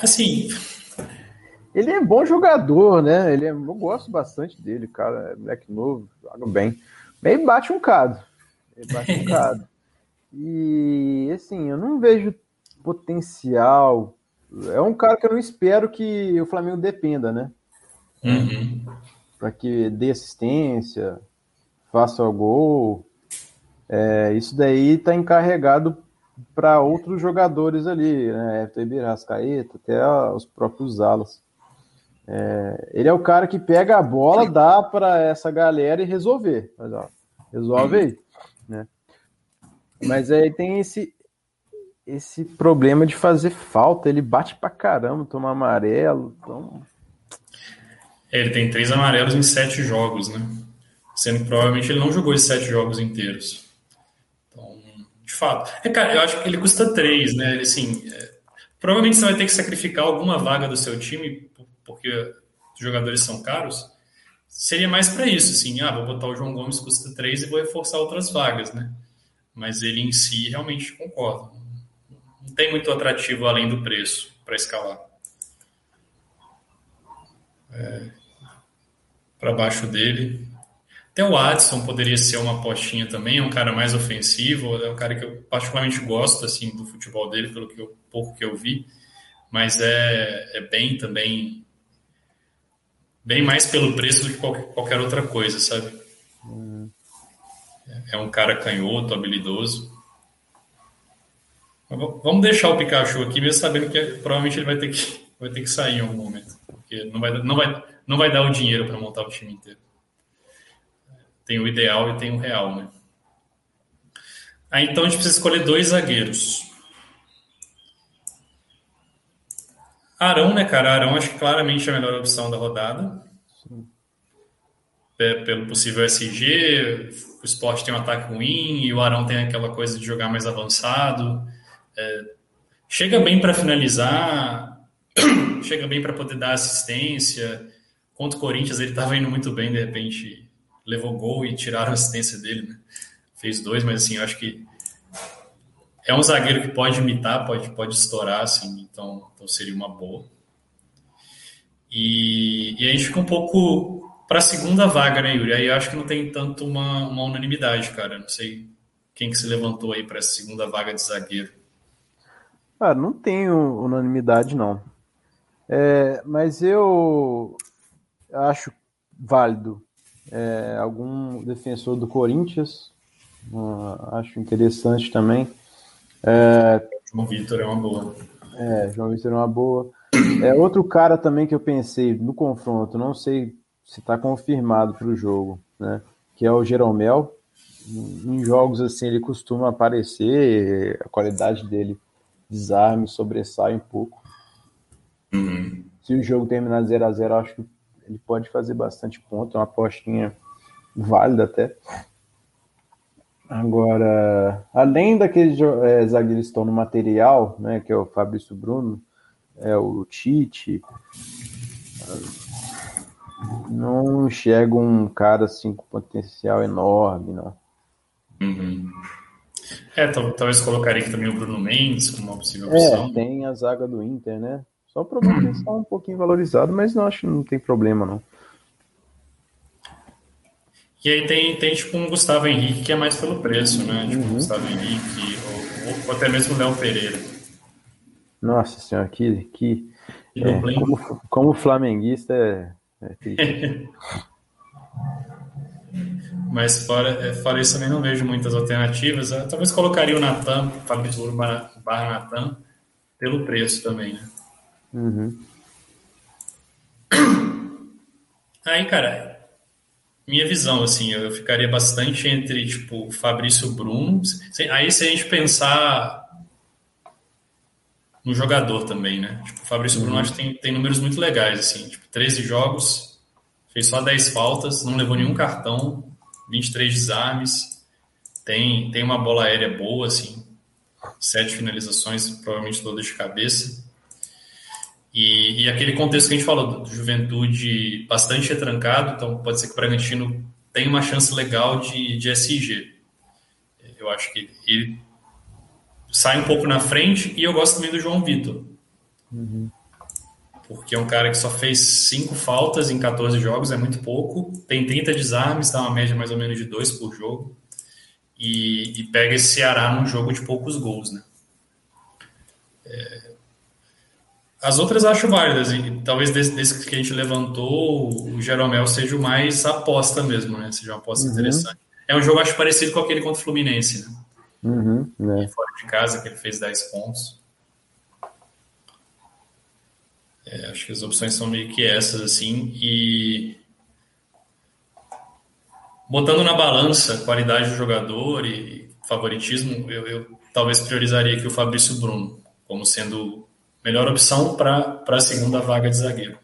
Assim. Ele é bom jogador, né? Ele é... Eu gosto bastante dele, cara. É moleque novo, joga bem. Bem bate um cado. Ele bate um cado. E assim, eu não vejo potencial. É um cara que eu não espero que o Flamengo dependa, né? Uhum para que dê assistência, faça o gol. É, isso daí está encarregado para outros jogadores ali, né? Everton Rascaeta, até os próprios alas. É, ele é o cara que pega a bola, dá para essa galera e resolver. Mas, ó, resolve aí, né? Mas aí tem esse esse problema de fazer falta, ele bate pra caramba, toma amarelo, então é, ele tem três amarelos em sete jogos, né? Sendo que provavelmente ele não jogou esses sete jogos inteiros. Então, de fato. É, cara, eu acho que ele custa três, né? Ele, assim, é, provavelmente você vai ter que sacrificar alguma vaga do seu time, porque os jogadores são caros. Seria mais para isso, assim, ah, vou botar o João Gomes custa três e vou reforçar outras vagas, né? Mas ele em si realmente concorda. Não tem muito atrativo além do preço para escalar. É, para baixo dele. Até o Adson poderia ser uma apostinha também, é um cara mais ofensivo, é um cara que eu particularmente gosto assim do futebol dele, pelo que eu, pouco que eu vi, mas é, é bem também bem mais pelo preço do que qualquer, qualquer outra coisa, sabe? Uhum. É um cara canhoto, habilidoso. Vamos deixar o Pikachu aqui, mesmo sabendo que provavelmente ele vai ter que, vai ter que sair em algum momento, porque não vai, não vai, não vai dar o dinheiro para montar o time inteiro. Tem o ideal e tem o real, né? Aí então a gente precisa escolher dois zagueiros. Arão, né, cara? Arão acho que claramente é a melhor opção da rodada. Sim. Pelo possível SG, o esporte tem um ataque ruim e o Arão tem aquela coisa de jogar mais avançado. É, chega bem para finalizar, chega bem para poder dar assistência. Contra o Corinthians, ele estava indo muito bem, de repente levou gol e tiraram a assistência dele, né? Fez dois, mas assim, eu acho que é um zagueiro que pode imitar, pode, pode estourar, assim, então, então seria uma boa. E, e a gente fica um pouco para a segunda vaga, né, Yuri? Aí eu acho que não tem tanto uma, uma unanimidade, cara. Não sei quem que se levantou aí para essa segunda vaga de zagueiro. Cara, não tenho unanimidade, não. É, mas eu acho válido é, algum defensor do Corinthians, uh, acho interessante também. É, João Vitor é uma boa. É, João Vitor é uma boa. É outro cara também que eu pensei no confronto, não sei se está confirmado para o jogo, né? Que é o Jeromel. Em jogos assim ele costuma aparecer, a qualidade dele desarme sobressai um pouco. Uhum. Se o jogo terminar 0 a 0 acho que ele pode fazer bastante ponto, é uma apostinha válida até. Agora, além daqueles é, zagueiros que estão no material, né, que é o Fabrício Bruno, é o Tite, não enxergo um cara assim com potencial enorme, não. Uhum. É, talvez colocaria aqui também o Bruno Mendes como uma possível é, opção. É, tem a zaga do Inter, né? Só o problema é que está um pouquinho valorizado, mas não acho que não tem problema, não. E aí tem, tem tipo um Gustavo Henrique que é mais pelo preço, né? Tipo uhum. Gustavo Henrique, ou, ou, até mesmo o Léo Pereira. Nossa senhora, que. que é, como, como flamenguista é, é Mas fora, é, fora isso, também não vejo muitas alternativas. Eu, talvez colocaria o Natan, Fabrício barra Natan, pelo preço também, né? Uhum. Aí, cara, minha visão, assim, eu ficaria bastante entre, tipo, Fabrício Bruno. Aí, se a gente pensar no jogador também, né? Tipo, o Fabrício uhum. Bruno acho que tem, tem números muito legais, assim, tipo, 13 jogos, fez só 10 faltas, não levou nenhum cartão, 23 desarmes, tem, tem uma bola aérea boa, assim, sete finalizações, provavelmente todas de cabeça. E, e, aquele contexto que a gente falou, do juventude bastante retrancado, então pode ser que o Bragantino tenha uma chance legal de, de SG. Eu acho que ele sai um pouco na frente e eu gosto também do João Vitor. Uhum. Porque é um cara que só fez cinco faltas em 14 jogos, é muito pouco. Tem 30 desarmes, dá uma média mais ou menos de dois por jogo. E, e pega esse Ceará num jogo de poucos gols, né? É, as outras acho válidas, e talvez desse, desse, que a gente levantou, o Jeromel seja o mais aposta mesmo, né? Seja uma aposta uhum. interessante. É um jogo, acho, parecido com aquele contra o Fluminense, né? Uhum, né? Fora de casa, que ele fez 10 pontos. É, acho que as opções são meio que essas, assim, e botando na balança qualidade do jogador e favoritismo, eu, eu talvez priorizaria aqui o Fabrício Bruno como sendo melhor opção para a segunda vaga de zagueiro.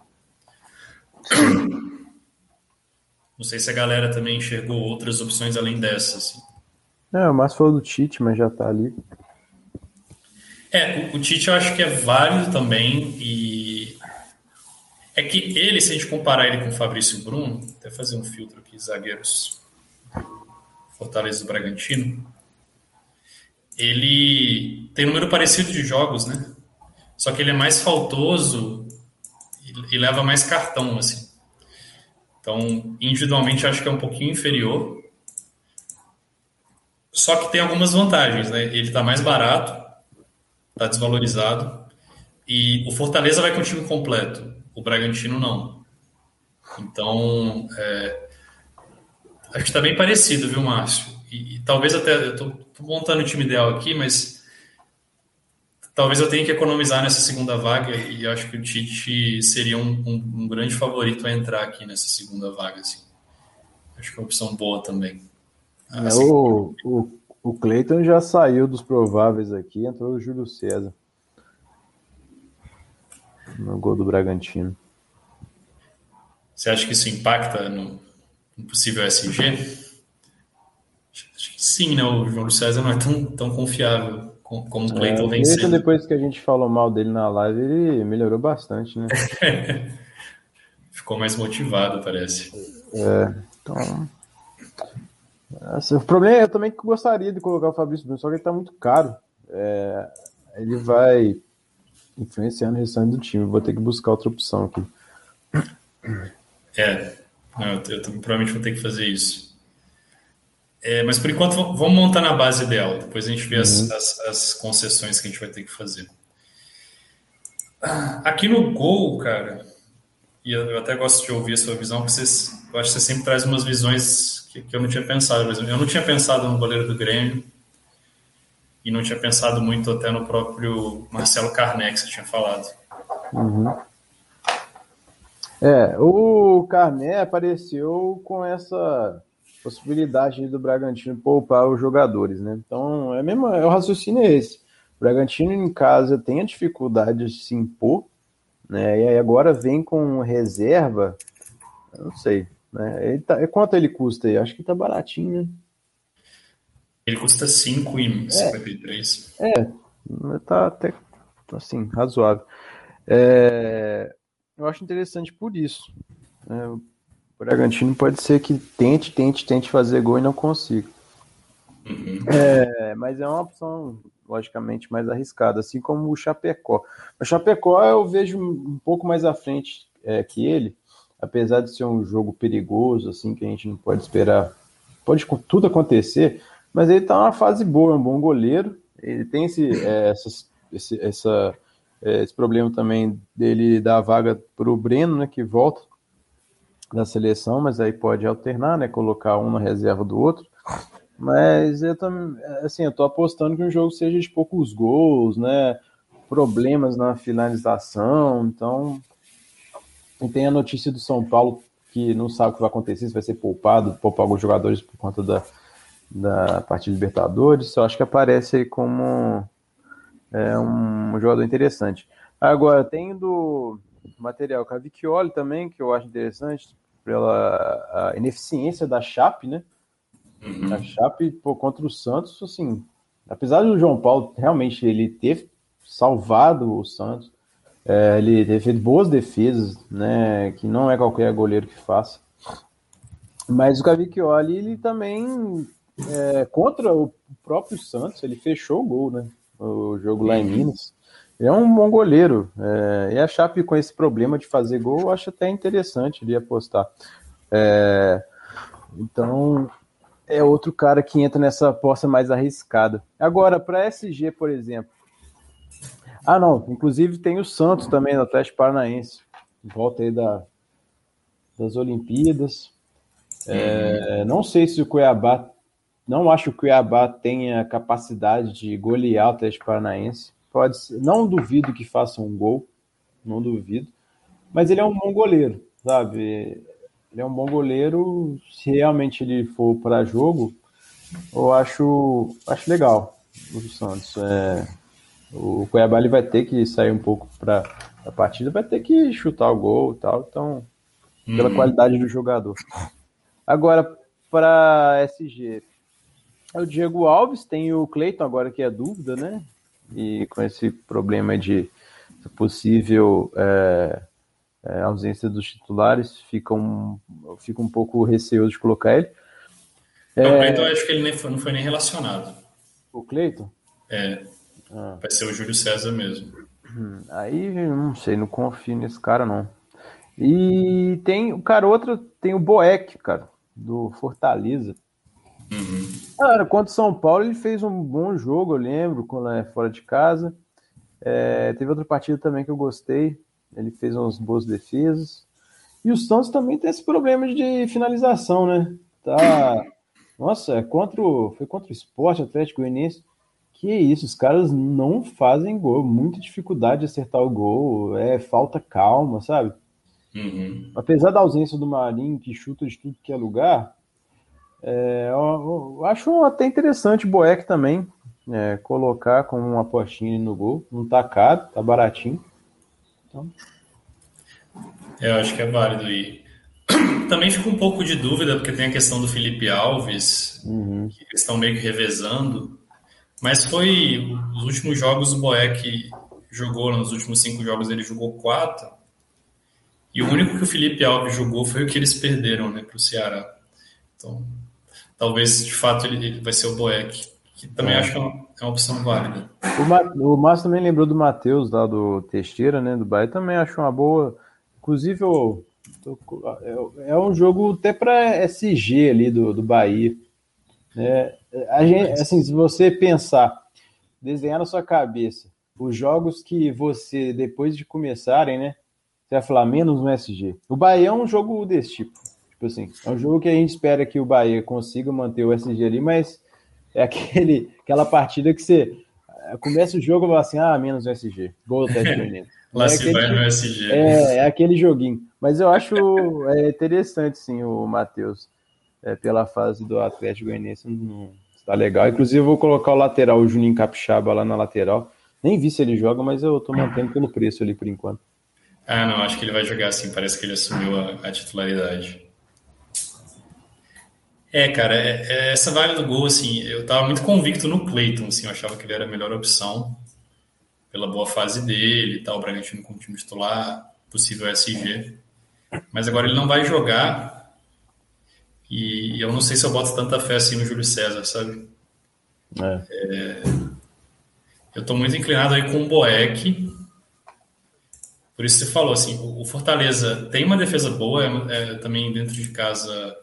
Não sei se a galera também enxergou outras opções além dessas. Assim. É, o Márcio falou do Tite, mas já está ali. É, o, o, Tite eu acho que é válido também e é que ele, se a gente comparar ele com o Fabrício Bruno, até fazer um filtro aqui, zagueiros Fortaleza do Bragantino, ele tem um número parecido de jogos, né? Só que ele é mais faltoso e, e leva mais cartão, assim. Então, individualmente, acho que é um pouquinho inferior. Só que tem algumas vantagens, né? Ele está mais barato, está desvalorizado. E o Fortaleza vai com o time completo, o Bragantino não. Então, é, acho que está bem parecido, viu, Márcio? E, e talvez até, eu estou montando o time ideal aqui, mas talvez eu tenha que economizar nessa segunda vaga e acho que o Tite seria um, um, um grande favorito a entrar aqui nessa segunda vaga. Assim. Acho que é uma opção boa também. É, assim, o, o, o Cleiton já saiu dos prováveis aqui, entrou o Júlio César no gol do Bragantino. Você acha que isso impacta no, no possível SG? Acho que sim, né? O Júlio César não é tão, tão confiável como o Cleiton é, vem sendo. depois que a gente falou mal dele na live, ele melhorou bastante, né? Ficou mais motivado, parece. É, então... Assim, o problema é eu também gostaria de colocar o Fabrício Bruno, só que ele tá muito caro. É, ele vai influenciando o restante do time. Vou ter que buscar outra opção aqui. É, eu, eu, eu provavelmente vou ter que fazer isso. É, mas por enquanto vamos montar na base ideal. Depois a gente vê uhum. as, as, as, concessões que a gente vai ter que fazer. Aqui no gol, cara, e eu até gosto de ouvir a sua visão, porque você, eu acho que você sempre traz umas visões que, que eu não tinha pensado. Por exemplo, eu não tinha pensado no goleiro do Grêmio, e não tinha pensado muito até no próprio Marcelo Carné, que você tinha falado. Uhum. É, o Carné apareceu com essa possibilidade do Bragantino poupar os jogadores, né? Então, é mesmo, é o raciocínio é esse. O Bragantino em casa tem a dificuldade de se impor, né? E aí agora vem com reserva, não sei, né? Ele tá, quanto ele custa aí? Acho que tá baratinho, né? Ele custa 5,53. É, é, tá até assim, razoável. É, eu acho interessante por isso. É, o Bragantino pode ser que tente, tente, tente fazer gol e não consiga. Uhum. É, mas é uma opção, logicamente, mais arriscada, assim como o Chapecó. O Chapecó eu vejo um pouco mais à frente é, que ele, apesar de ser um jogo perigoso, assim, que a gente não pode esperar. Pode tudo acontecer, mas ele está numa fase boa, é um bom goleiro. Ele tem esse, é, esse, essa, é, esse problema também dele dar a vaga para o Breno, né, que volta da seleção, mas aí pode alternar, né, colocar um na reserva do outro. Mas eu também, assim, eu tô apostando que o jogo seja de poucos gols, né, problemas na finalização, então e tem a notícia do São Paulo que não sabe o que vai acontecer, se vai ser poupado, poupar alguns jogadores por conta da, da parte de Libertadores, eu acho que aparece aí como é, um jogador interessante. Agora, tem do material Cavicchioli também, que eu acho interessante, pela ineficiência da Chape, né? Uhum. A Chape pô, contra o Santos, assim, apesar do João Paulo realmente ele ter salvado o Santos, é, ele ter feito boas defesas, né? Que não é qualquer goleiro que faça. Mas o Cavicchioli, ele também é, contra o próprio Santos, ele fechou o gol, né? O jogo lá em uhum. Minas. É um bom goleiro. É, e a Chape com esse problema de fazer gol, eu acho até interessante ele apostar. É, então, é outro cara que entra nessa aposta mais arriscada. Agora, para SG, por exemplo. Ah, não. Inclusive tem o Santos também no Atlético Paranaense. Volta aí da, das Olimpíadas. É, não sei se o Cuiabá não acho que o Cuiabá tenha capacidade de golear o Atlético Paranaense. Pode não duvido que faça um gol, não duvido. Mas ele é um bom goleiro, sabe? Ele é um bom goleiro. Se realmente ele for para jogo, eu acho, acho legal o Santos. É, o Cuiabá ele vai ter que sair um pouco para a partida, vai ter que chutar o gol e tal. Então, pela hum. qualidade do jogador. Agora, para SG, é o Diego Alves, tem o Cleiton agora que é dúvida, né? E com esse problema de possível é, é, ausência dos titulares, fica um, fica um pouco receoso de colocar ele. É, o Cleiton, acho que ele nem foi, não foi nem relacionado. O Cleiton? É. Ah. Vai ser o Júlio César mesmo. Hum, aí, não sei, não confio nesse cara, não. E tem o cara, outro, tem o Boeck, cara, do Fortaleza. Uhum. Cara, contra o São Paulo ele fez um bom jogo, eu lembro, quando é fora de casa. É, teve outra partida também que eu gostei. Ele fez umas boas defesas. E o Santos também tem esse problema de finalização, né? Tá. Nossa, é contra o... foi contra o Esporte Atlético Goianiense. Que isso, os caras não fazem gol, muita dificuldade de acertar o gol, é falta calma, sabe? Uhum. Apesar da ausência do Marinho, que chuta de tudo que é lugar, é, eu, eu, acho até interessante o Boeck também é, colocar como uma apostinha no gol. Não tá caro, tá baratinho. Então... Eu acho que é válido. E também fico um pouco de dúvida, porque tem a questão do Felipe Alves, uhum. que eles estão meio que revezando. Mas foi os últimos jogos o Boeck jogou, nos últimos cinco jogos ele jogou quatro. E o único que o Felipe Alves jogou foi o que eles perderam né, para o Ceará. Então, talvez de fato ele, vai ser o Boeck, que também é. acho que é uma, é uma opção válida. O, Márcio também lembrou do Matheus lá do Testeira, né, do Bahia, também acho uma boa. Inclusive, eu, tô, é, é, um jogo até para SG ali do, do Bahia. É, a gente, assim, se você pensar, desenhar na sua cabeça os jogos que você, depois de começarem, né, você vai falar menos no SG. O Bahia é um jogo desse tipo. Tipo assim, é um jogo que a gente espera que o Bahia consiga manter o SG ali, mas é aquele, aquela partida que você eh, começa o jogo e fala assim, ah, menos no SG. Gol do Atlético Lá é se vai no SG. É, é aquele joguinho. Mas eu acho é, interessante, sim, o Matheus. É, pela fase do Atlético Goianiense, não está legal. Inclusive, eu vou colocar o lateral, o Juninho Capixaba lá na lateral. Nem vi se ele joga, mas eu tô mantendo pelo preço ali por enquanto. Ah, não, acho que ele vai jogar assim. Parece que ele assumiu a, a titularidade. É, cara, é, é, essa vaga do gol, assim, eu tava muito convicto no Cleiton, assim, eu achava que ele era a melhor opção pela boa fase dele e tal, o Bragantino com o time titular, possível SG. Mas agora ele não vai jogar e eu não sei se eu boto tanta fé assim no Júlio César, sabe? É. É, eu tô muito inclinado aí com o Boeck. Por isso você falou assim, o Fortaleza tem uma defesa boa, é, é, também dentro de casa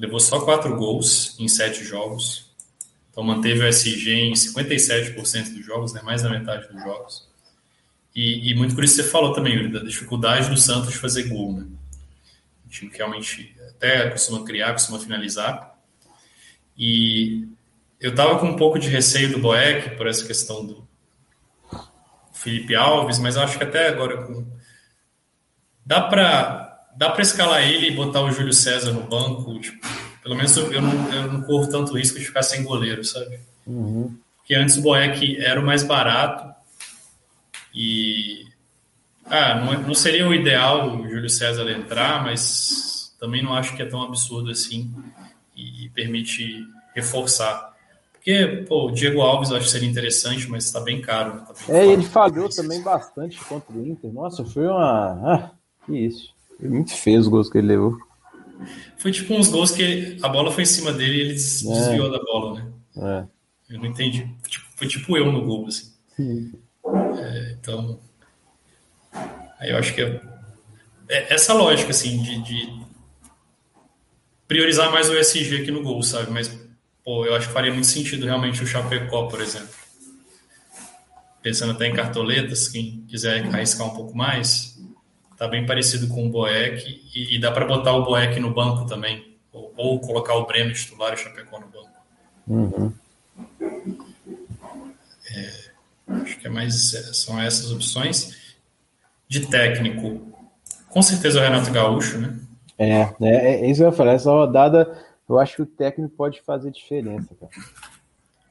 levou só quatro gols em sete jogos. Então manteve o SG em 57% dos jogos, né, mais da metade dos jogos. E, e, muito por isso você falou também, Yuri, da dificuldade do Santos de fazer gol. Né? O time que realmente até costuma criar, costuma finalizar. E eu estava com um pouco de receio do Boeck por essa questão do Felipe Alves, mas acho que até agora com... dá para dá para escalar ele e botar o Júlio César no banco. Tipo, pelo menos eu não, eu não corro tanto risco de ficar sem goleiro, sabe? Uhum. Porque antes o Boeck era o mais barato e ah, não, não seria o ideal o Júlio César entrar, mas também não acho que é tão absurdo assim e permite reforçar. Porque, pô, o Diego Alves eu acho que seria interessante, mas está bem caro. Né? Tá bem é, ele falhou também bastante contra o Inter. Nossa, foi uma. Ah, que isso. Foi muito feio os gols que ele levou. Foi tipo uns gols que a bola foi em cima dele e ele desviou é. da bola, né? É. Eu não entendi. Tipo, foi tipo eu no gol, assim. É, então. Aí eu acho que é, é essa lógica, assim, de, de priorizar mais o SG aqui no gol, sabe? Mas pô, eu acho que faria muito sentido realmente o Chapecó, por exemplo. Pensando até em cartoletas, quem quiser arriscar um pouco mais, tá bem parecido com o Boeck e, e dá para botar o Boeck no banco também, ou, ou, colocar o Breno titular e o Chapecó no banco. Uhum. É, acho que é mais são essas opções. De técnico, com certeza o Renato Gaúcho, né? É, é, é isso que eu ia falar. Essa rodada eu acho que o técnico pode fazer diferença, cara.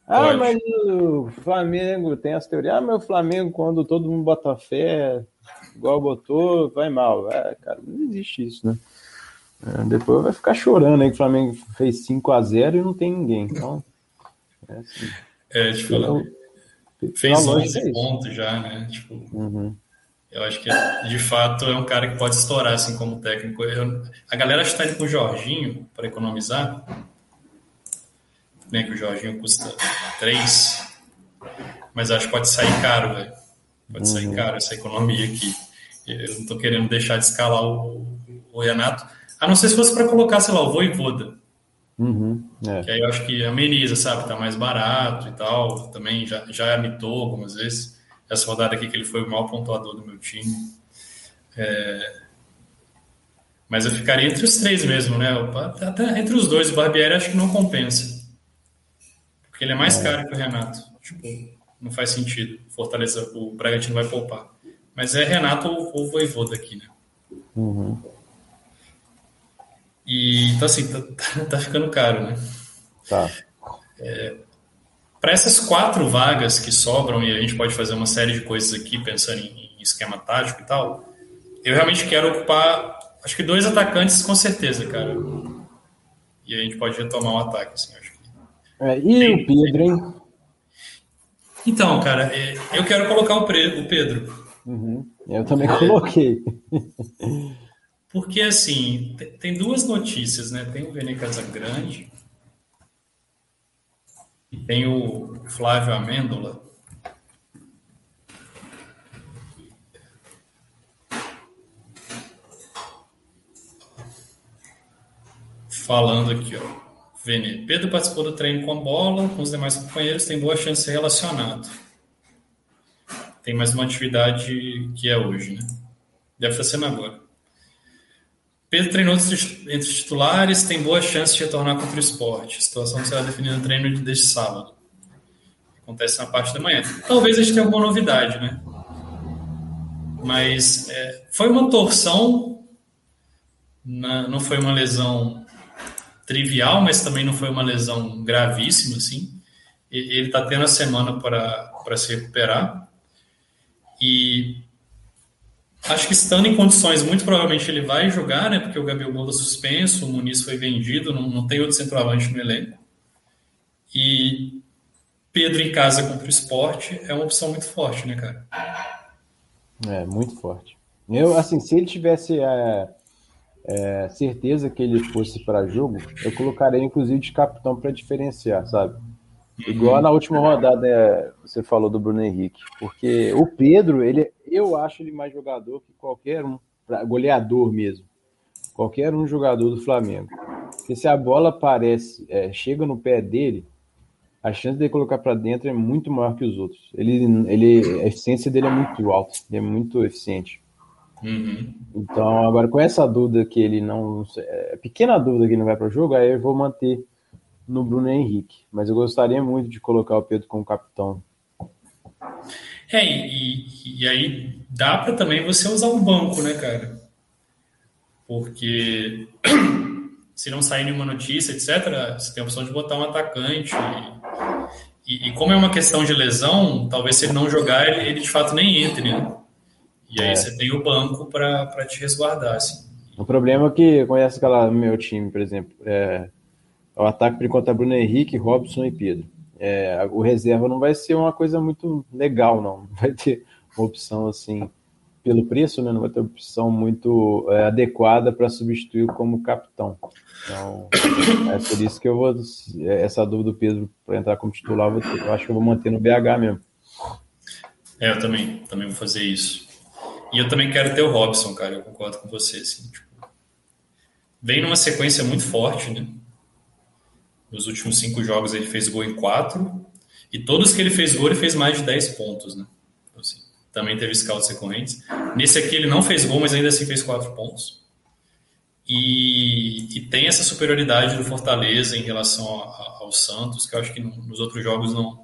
Ah, pode. mas o Flamengo tem as teorias. Ah, mas o Flamengo, quando todo mundo bota fé, igual botou, vai mal. É, cara, não existe isso, né? É, depois vai ficar chorando aí que o Flamengo fez 5 a 0 e não tem ninguém. Então, é assim. É, tipo, então, fez 11 pontos já, né? Tipo, uhum. Eu acho que, de fato, é um cara que pode estourar, assim, como técnico. Eu, a galera está indo com o Jorginho para economizar. Bem que o Jorginho custa 3, mas acho que pode sair caro, velho. Pode uhum. sair caro essa economia aqui. Eu não estou querendo deixar de escalar o, o Renato. A não ser se fosse para colocar, sei lá, o Voivoda. Uhum, é. Que aí eu acho que ameniza, sabe? Tá mais barato e tal. Também já, já mitou algumas vezes essa rodada aqui que ele foi o maior pontuador do meu time. É... Mas eu ficaria entre os três mesmo, né? Até entre os dois, o Barbieri acho que não compensa. Porque ele é mais é. caro que o Renato. Tipo, não faz sentido. Fortaleza, o Bragantino vai poupar. Mas é Renato ou, ou Voivoda aqui, né? Uhum. E então assim, tá, tá, tá, ficando caro, né? Tá. É, para essas quatro vagas que sobram, e a gente pode fazer uma série de coisas aqui pensando em, esquema tático e tal, eu realmente quero ocupar, acho que dois atacantes com certeza, cara. E a gente pode retomar um ataque, assim, acho que. É, e tem, o Pedro, hein? Então, cara, é, eu quero colocar o, Pedro. Uhum, eu também coloquei. Porque, assim, tem duas notícias, né? Tem o Vene Casagrande e tem o Flávio Amêndola. Falando aqui, ó. Vene. Pedro participou do treino com bola, com os demais companheiros, tem boa chance de ser relacionado. Tem mais uma atividade que é hoje, né? Deve estar sendo agora. Pedro treinou entre os titulares, tem boa chance de retornar contra o esporte. A situação será definida no treino deste sábado. Acontece na parte da manhã. Talvez a gente tenha alguma novidade, né? Mas é, foi uma torção, na, não foi uma lesão trivial, mas também não foi uma lesão gravíssima, assim. Ele está tendo a semana para se recuperar. E acho que estando em condições, muito provavelmente ele vai jogar, né? Porque o Gabriel Moura suspenso, o Muniz foi vendido, não, não tem outro centroavante no elenco. E Pedro em casa contra o esporte é uma opção muito forte, né, cara? É, muito forte. Eu, assim, se ele tivesse é, é, certeza que ele fosse para jogo, eu colocaria inclusive de capitão para diferenciar, sabe? Igual na última rodada é, você falou do Bruno Henrique, porque o Pedro, ele, eu acho ele mais jogador que qualquer um, goleador mesmo, qualquer um jogador do Flamengo. Porque se a bola aparece, é, chega no pé dele, a chance de ele colocar para dentro é muito maior que os outros. Ele, ele, a eficiência dele é muito alta, ele é muito eficiente. Uhum. Então, agora com essa dúvida que ele não. É, pequena dúvida que ele não vai para o jogo, aí eu vou manter no Bruno Henrique. Mas eu gostaria muito de colocar o Pedro como capitão. É, e, e aí dá para também você usar um banco, né, cara? Porque se não sair nenhuma notícia, etc., você tem a opção de botar um atacante. E, e, como é uma questão de lesão, talvez se ele não jogar, ele, ele de fato nem entre, né? E aí é. você tem o banco para te resguardar. Assim. O problema é que conhece aquela meu time, por exemplo. É, o ataque por enquanto é Bruno Henrique, Robson e Pedro. É, o reserva não vai ser uma coisa muito legal, não. Vai ter uma opção assim pelo preço, né, não vai ter opção muito é, adequada para substituir como capitão. Então, é por isso que eu vou. Essa dúvida do Pedro para entrar como titular, eu, eu, acho que eu vou manter no BH mesmo. É, eu também, também vou fazer isso. E eu também quero ter o Robson, cara, eu concordo com você. Assim, tipo, vem numa sequência muito forte, né? Nos últimos cinco jogos ele fez gol em quatro, e todos que ele fez gol, ele fez mais de 10 pontos, né? Então, assim, também teve scouts recorrentes. Nesse aqui ele não fez gol, mas ainda assim fez quatro pontos. E, e tem essa superioridade do Fortaleza em relação a, ao Santos, que eu acho que nos outros jogos não,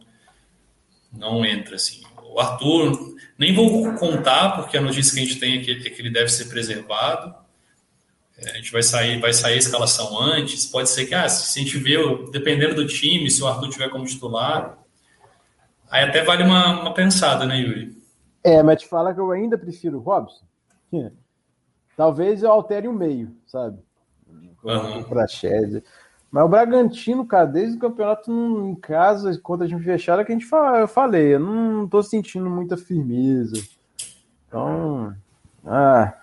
não entra. Assim. O Arthur, nem vou contar, porque a notícia que a gente tem é que, é que ele deve ser preservado. É, a gente vai sair, vai sair a escalação antes. Pode ser que, ah, se a gente vê, dependendo do time, se o Arthur tiver como titular, aí até vale uma, uma pensada, né, Yuri? É, mas te fala que eu ainda prefiro o Robson. Talvez eu altere o meio, sabe? Uhum. Para Mas o Bragantino, cara, desde o campeonato em casa, contra a gente fechada, que a gente fala, eu falei, eu não tô sentindo muita firmeza. Então, ah,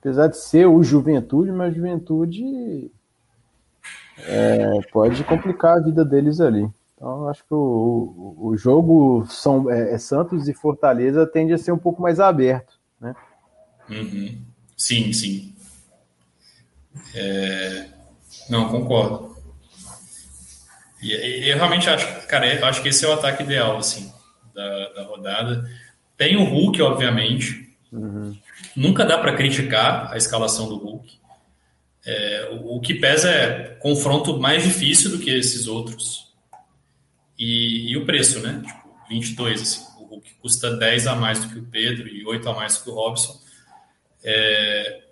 apesar de ser o Juventude, mas Juventude é, pode complicar a vida deles ali. Então, acho que o, o, jogo São é, é, Santos e Fortaleza tende a ser um pouco mais aberto, né? Uhum. Sim, sim. É... Não, concordo. E, eu realmente acho, cara, eu acho que esse é o ataque ideal, assim, da, da rodada. Tem o Hulk, obviamente. Nunca dá para criticar a escalação do Hulk. É, o, o, que pesa é confronto mais difícil do que esses outros. E, e o preço, né? Tipo, 22, assim, o Hulk custa 10 a mais do que o Pedro e 8 a mais do que o Robson. É,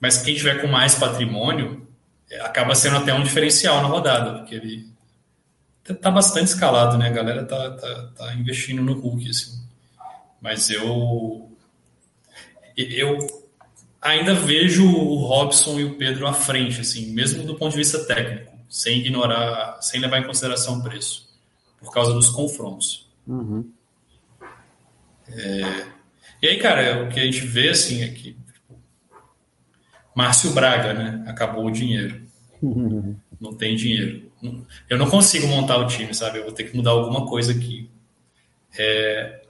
mas quem tiver com mais patrimônio é, acaba sendo até um diferencial na rodada, porque ele tá bastante escalado, né? A galera tá, tá, tá investindo no Hulk, assim. Mas eu eu ainda vejo o Robson e o Pedro à frente, assim, mesmo do ponto de vista técnico, sem ignorar, sem levar em consideração o preço por causa dos confrontos. Uhum. É, e aí, cara, o que a gente vê assim é que tipo, Márcio Braga, né? Acabou o dinheiro. Uhum. Não tem dinheiro. Eu não consigo montar o time, sabe? Eu vou ter que mudar alguma coisa aqui. É,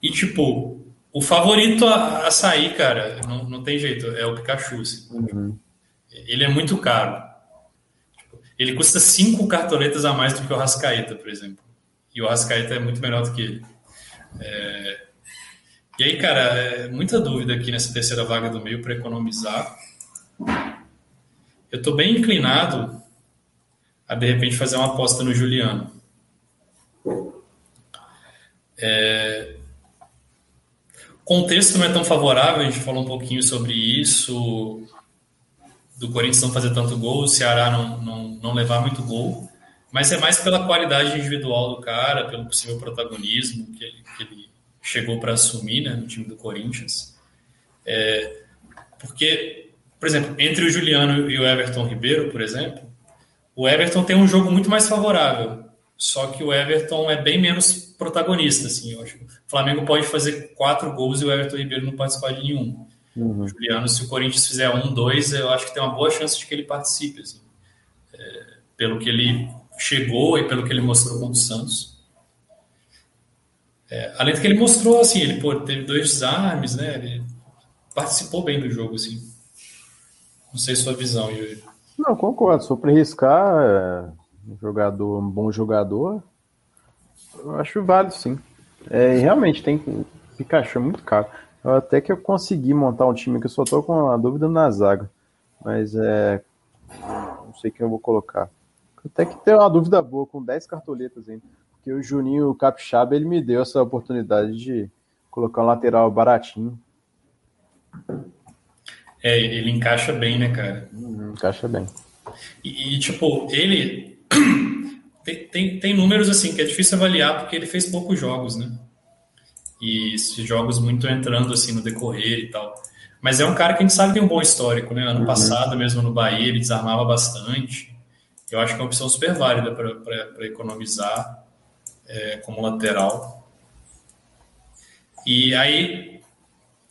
e, tipo, o favorito a, a, sair, cara, não, não tem jeito, é o Pikachu. Assim. Uhum. Ele é muito caro. Tipo, ele custa cinco cartoletas a mais do que o Rascaeta, por exemplo e o Arrascaeta é muito melhor do que ele. É... E E aí, cara, é muita dúvida aqui nessa terceira vaga do meio para economizar. Eu estou bem inclinado a de repente fazer uma aposta no Juliano. É... Contexto não é tão favorável, a gente falou um pouquinho sobre isso, do Corinthians não fazer tanto gol, o Ceará não, não, não levar muito gol, mas é mais pela qualidade individual do cara, pelo possível protagonismo que ele, que ele chegou para assumir né, no time do Corinthians. É, porque, por exemplo, entre o Juliano e o Everton Ribeiro, por exemplo, o Everton tem um jogo muito mais favorável. Só que o Everton é bem menos protagonista, assim. Eu acho o Flamengo pode fazer quatro gols e o Everton Ribeiro não participar de nenhum. Uhum. Juliano, se o Corinthians fizer um, dois, eu acho que tem uma boa chance de que ele participe, assim. É, pelo que ele chegou e pelo que ele mostrou contra o Santos. É, além do que ele mostrou, assim, ele pô, teve dois desarmes, né? Ele participou bem do jogo, assim. Não sei sua visão, Yuri. Não, concordo. For para arriscar, é, um jogador, um bom jogador, eu acho válido, sim. É, realmente, tem Pikachu é muito caro. Eu até que eu consegui montar um time que eu só tô com a dúvida na zaga. Mas é. Não sei quem eu vou colocar. Até que tem uma dúvida boa, com 10 cartoletas ainda. Porque o Juninho Capixaba ele me deu essa oportunidade de colocar um lateral baratinho. É, ele encaixa bem, né, cara? Uhum, encaixa bem. E, e, tipo, ele tem, tem, tem, números assim que é difícil avaliar porque ele fez poucos jogos, né? E jogos muito entrando assim no decorrer e tal. Mas é um cara que a gente sabe que tem um bom histórico, né? Ano uhum. passado, mesmo no Bahia, ele desarmava bastante. Eu acho que é uma opção super válida para economizar é, como lateral. E aí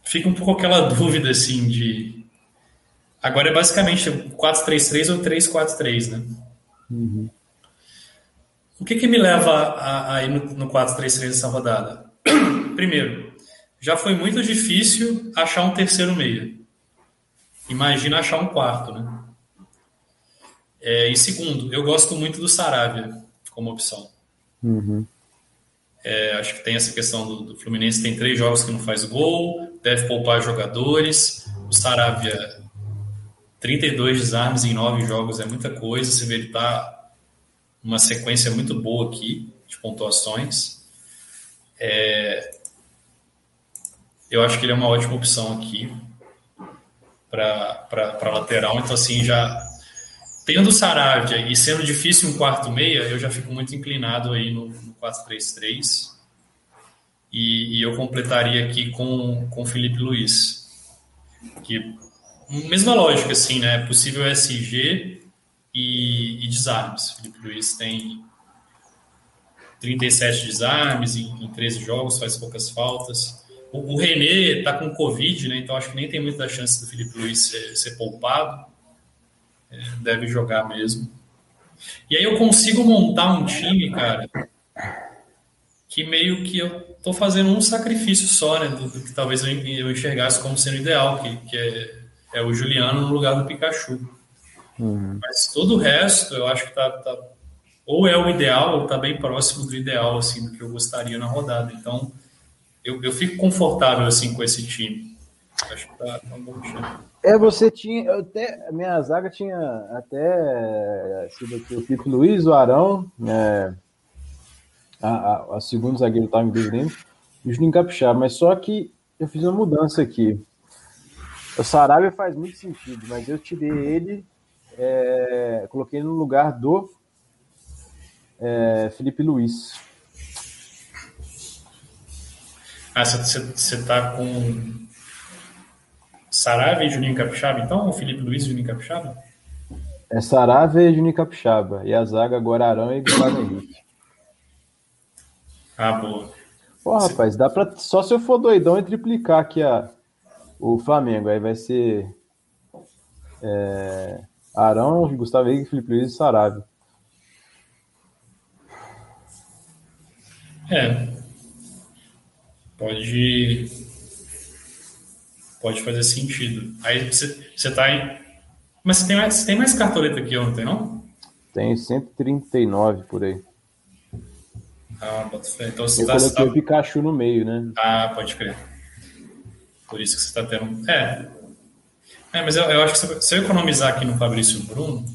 fica um pouco aquela dúvida assim de. Agora é basicamente 4-3-3 ou 3-4-3, né? Uhum. O que, que me leva a, a ir no, no 4-3-3 essa rodada? Primeiro, já foi muito difícil achar um terceiro meia. Imagina achar um quarto, né? É, e segundo, eu gosto muito do Saravia como opção. Uhum. É, acho que tem essa questão do, do, Fluminense tem três jogos que não faz gol, deve poupar jogadores. O Saravia, 32 desarmes em nove jogos é muita coisa. Você vê ele tá uma sequência muito boa aqui de pontuações. É, eu acho que ele é uma ótima opção aqui para lateral. Então, assim, já tendo o Saravia e sendo difícil um quarto meia, eu já fico muito inclinado aí no, no 4-3-3. E, e, eu completaria aqui com o Felipe Luiz. Que, mesma lógica, assim, né? Possível SG e, e desarmes. Felipe Luiz tem 37 desarmes em, em 13 jogos, faz poucas faltas. O, o René está com Covid, né? Então acho que nem tem muita chance do Felipe Luiz ser, ser poupado. É, deve jogar mesmo. E aí eu consigo montar um time, cara, que meio que eu tô fazendo um sacrifício só, né? Do, do que talvez eu, eu enxergasse como sendo ideal, que, que é, é o Juliano no lugar do Pikachu. Uhum. Mas todo o resto, eu acho que tá, tá, ou é o ideal, ou tá bem próximo do ideal, assim, do que eu gostaria na rodada. Então, eu, eu fico confortável, assim, com esse time. Acho que tá, tá um bom time. É, você tinha, até, a minha zaga tinha até sido aqui o Felipe Luiz, o Arão, é, a, a, a segundo zagueiro estava me devendo, e o Juninho Capixaba, mas só que eu fiz uma mudança aqui. O Sarabia faz muito sentido, mas eu tirei ele é, coloquei no lugar do é, Felipe Luiz. Ah, você tá com Saravia e Juninho Capixaba, então? Felipe Luiz e Juninho Capixaba? É Saravia e Juninho Capixaba. E a zaga agora Arão e Gustavo Henrique. Ah, boa. Pô, rapaz, dá pra. Só se eu for doidão e triplicar aqui a, o Flamengo. Aí vai ser. É, Arão, Gustavo Henrique, Felipe Luiz e Sarabia. É. Pode. Pode fazer sentido. Aí você, você tá em. Mas você tem, mais, você tem mais cartoleta que eu, não tem não? Tem 139 por aí. Ah, bota fé. Então você eu tá, coloquei tá... o Pikachu no meio, né? Ah, pode crer. Por isso que você está tendo. É. É, mas eu, eu acho que se eu economizar aqui no Fabrício Bruno,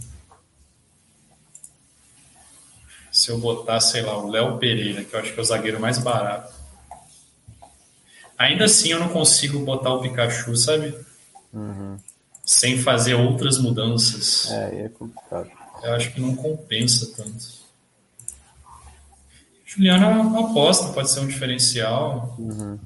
se eu botar, sei lá, o Léo Pereira, que eu acho que é o zagueiro mais barato, ainda assim eu não consigo botar o Pikachu, sabe? Uhum. Sem fazer outras mudanças. É, é complicado. Eu acho que não compensa tanto. Juliano é uma aposta, pode ser um diferencial. Uhum.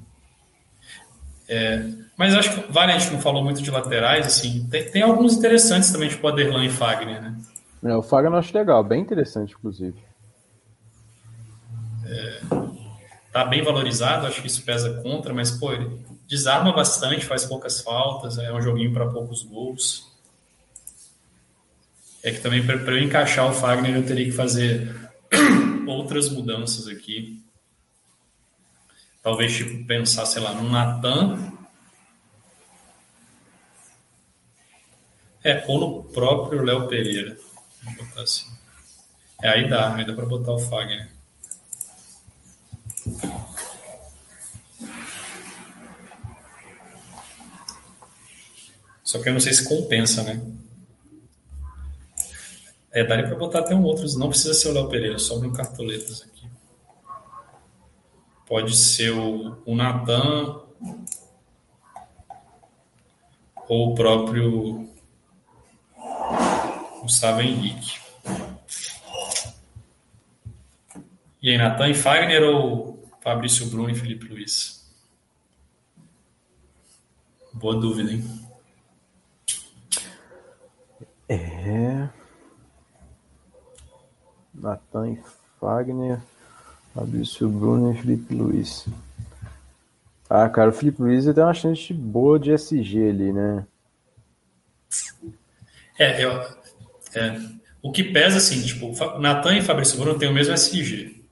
É, mas acho que vale, a gente não falou muito de laterais, assim, tem, tem alguns interessantes também, tipo Aderlan e Fagner, né? É, o Fagner eu acho legal, bem interessante, inclusive. É, tá bem valorizado, acho que isso pesa contra, mas, pô, ele desarma bastante, faz poucas faltas, é um joguinho para poucos gols. É que também para eu encaixar o Fagner eu teria que fazer outras mudanças aqui. Talvez, tipo, pensar, sei lá, no Natan. É, ou no próprio Léo Pereira. Vou botar assim. É, aí dá, aí dá para botar o Fagner. Só que eu não sei se compensa, né? É, daria para botar até um outro, não precisa ser o Léo Pereira, só um cartoletas aqui. Pode ser o, o Natan ou o próprio Gustavo Henrique. E aí, Natan e Fagner ou Fabrício Bruno e Felipe Luiz? Boa dúvida, hein? É. Natan e Fagner. Fabrício Bruno e Felipe Luiz. Ah, cara, o Felipe Luiz tem uma chance boa de SG ali, né? É, eu, é, o que pesa, assim, tipo, Natan e Fabrício Bruno têm o mesmo SG.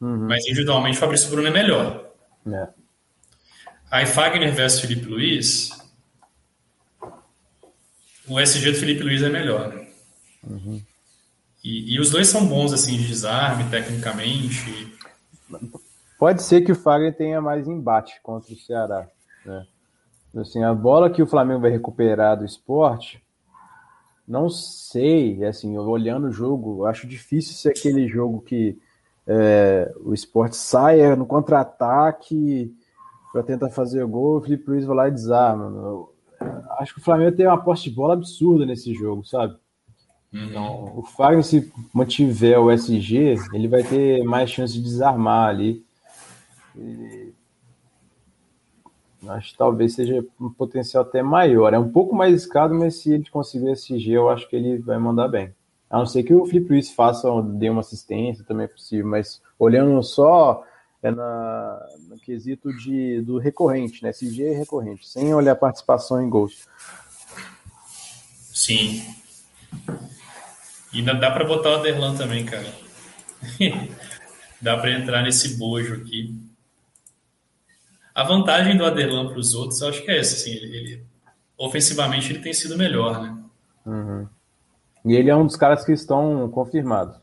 Uhum. Mas individualmente Fabrício Bruno é melhor. É. Aí Fagner versus Felipe Luiz, o SG do Felipe Luiz é melhor. Né? Uhum. E, e, os dois são bons, assim, de desarme, tecnicamente. Pode ser que o Fagner tenha mais embate contra o Ceará. Né? Assim, a bola que o Flamengo vai recuperar do esporte, não sei, assim, olhando o jogo, eu acho difícil ser aquele jogo que é, o esporte saia no contra-ataque para tentar fazer o gol, o Felipe Luiz vai lá e desarma. Eu acho que o Flamengo tem uma posse de bola absurda nesse jogo, sabe? Uhum. Então, o Fagner, se mantiver o SG, ele vai ter mais chance de desarmar ali. Acho que talvez seja um potencial até maior. É um pouco mais escado, mas se ele conseguir SG, eu acho que ele vai mandar bem. A não ser que o Felipe Luiz faça, dê uma assistência, também é possível, mas olhando só é na, no quesito de, do recorrente, né? SG é recorrente, sem olhar a participação em gols. Sim. E ainda dá para botar o Aderlan também, cara. dá para entrar nesse bojo aqui. A vantagem do Aderlan para os outros, eu acho que é essa, assim, ele, ele, ofensivamente ele tem sido melhor, né? Uhum. E ele é um dos caras que estão confirmados.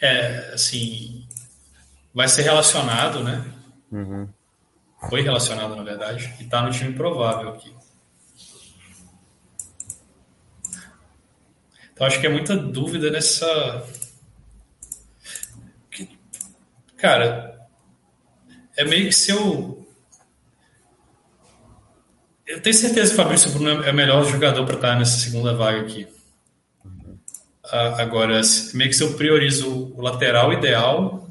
É, assim, vai ser relacionado, né? Uhum. Foi relacionado, na verdade, e está no time provável aqui. Então acho que é muita dúvida nessa. Cara, é meio que se eu. Eu tenho certeza que o Fabrício Bruno é o melhor jogador para estar nessa segunda vaga aqui. Agora, meio que se eu priorizo o lateral ideal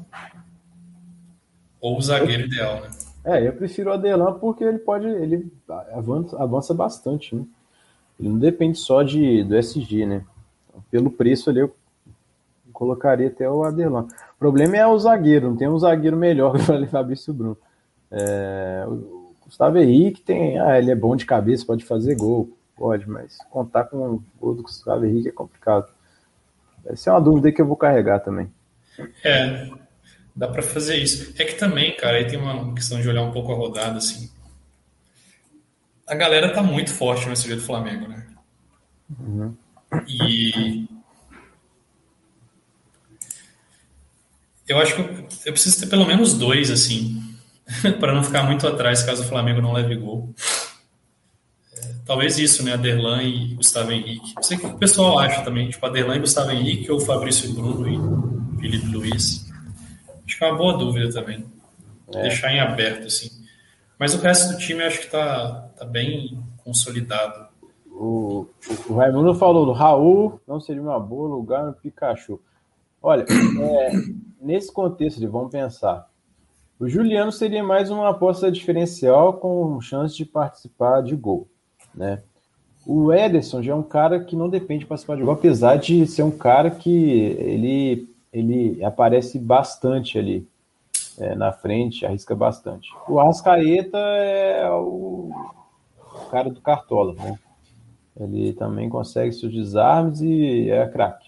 ou o zagueiro ideal, né? É, eu prefiro o Adelan porque ele pode, ele avança, avança bastante, né? Ele não depende só de, do SG, né? pelo preço ali, eu colocaria até o Aderlan. O problema é o zagueiro, não tem um zagueiro melhor que o Fabrício Bruno. É, o Gustavo Henrique tem. Ah, ele é bom de cabeça, pode fazer gol, pode, mas contar com o gol do Gustavo Henrique é complicado. Essa é uma dúvida que eu vou carregar também. É, dá para fazer isso. É que também, cara, aí tem uma questão de olhar um pouco a rodada, assim. A galera tá muito forte nesse dia do Flamengo, né? Uhum. E eu acho que eu, preciso ter pelo menos dois, assim, para não ficar muito atrás caso o Flamengo não leve gol. É, talvez isso, né? Aderlan e Gustavo Henrique. Não sei o que o pessoal acha também, tipo Aderlan e Gustavo Henrique ou Fabrício Bruno e Felipe Luiz. Acho que é uma boa dúvida também. É. Deixar em aberto, assim. Mas o resto do time acho que tá, tá bem consolidado. O, o Raimundo falou do Raul, não seria uma boa lugar no Pikachu. Olha, é, nesse contexto de vamos pensar, o Juliano seria mais uma aposta diferencial com chance de participar de gol, né? O Ederson já é um cara que não depende de participar de gol, apesar de ser um cara que ele, ele aparece bastante ali é, na frente, arrisca bastante. O Arrascaeta é o cara do Cartola, né? Ele também consegue seus desarmes e é craque.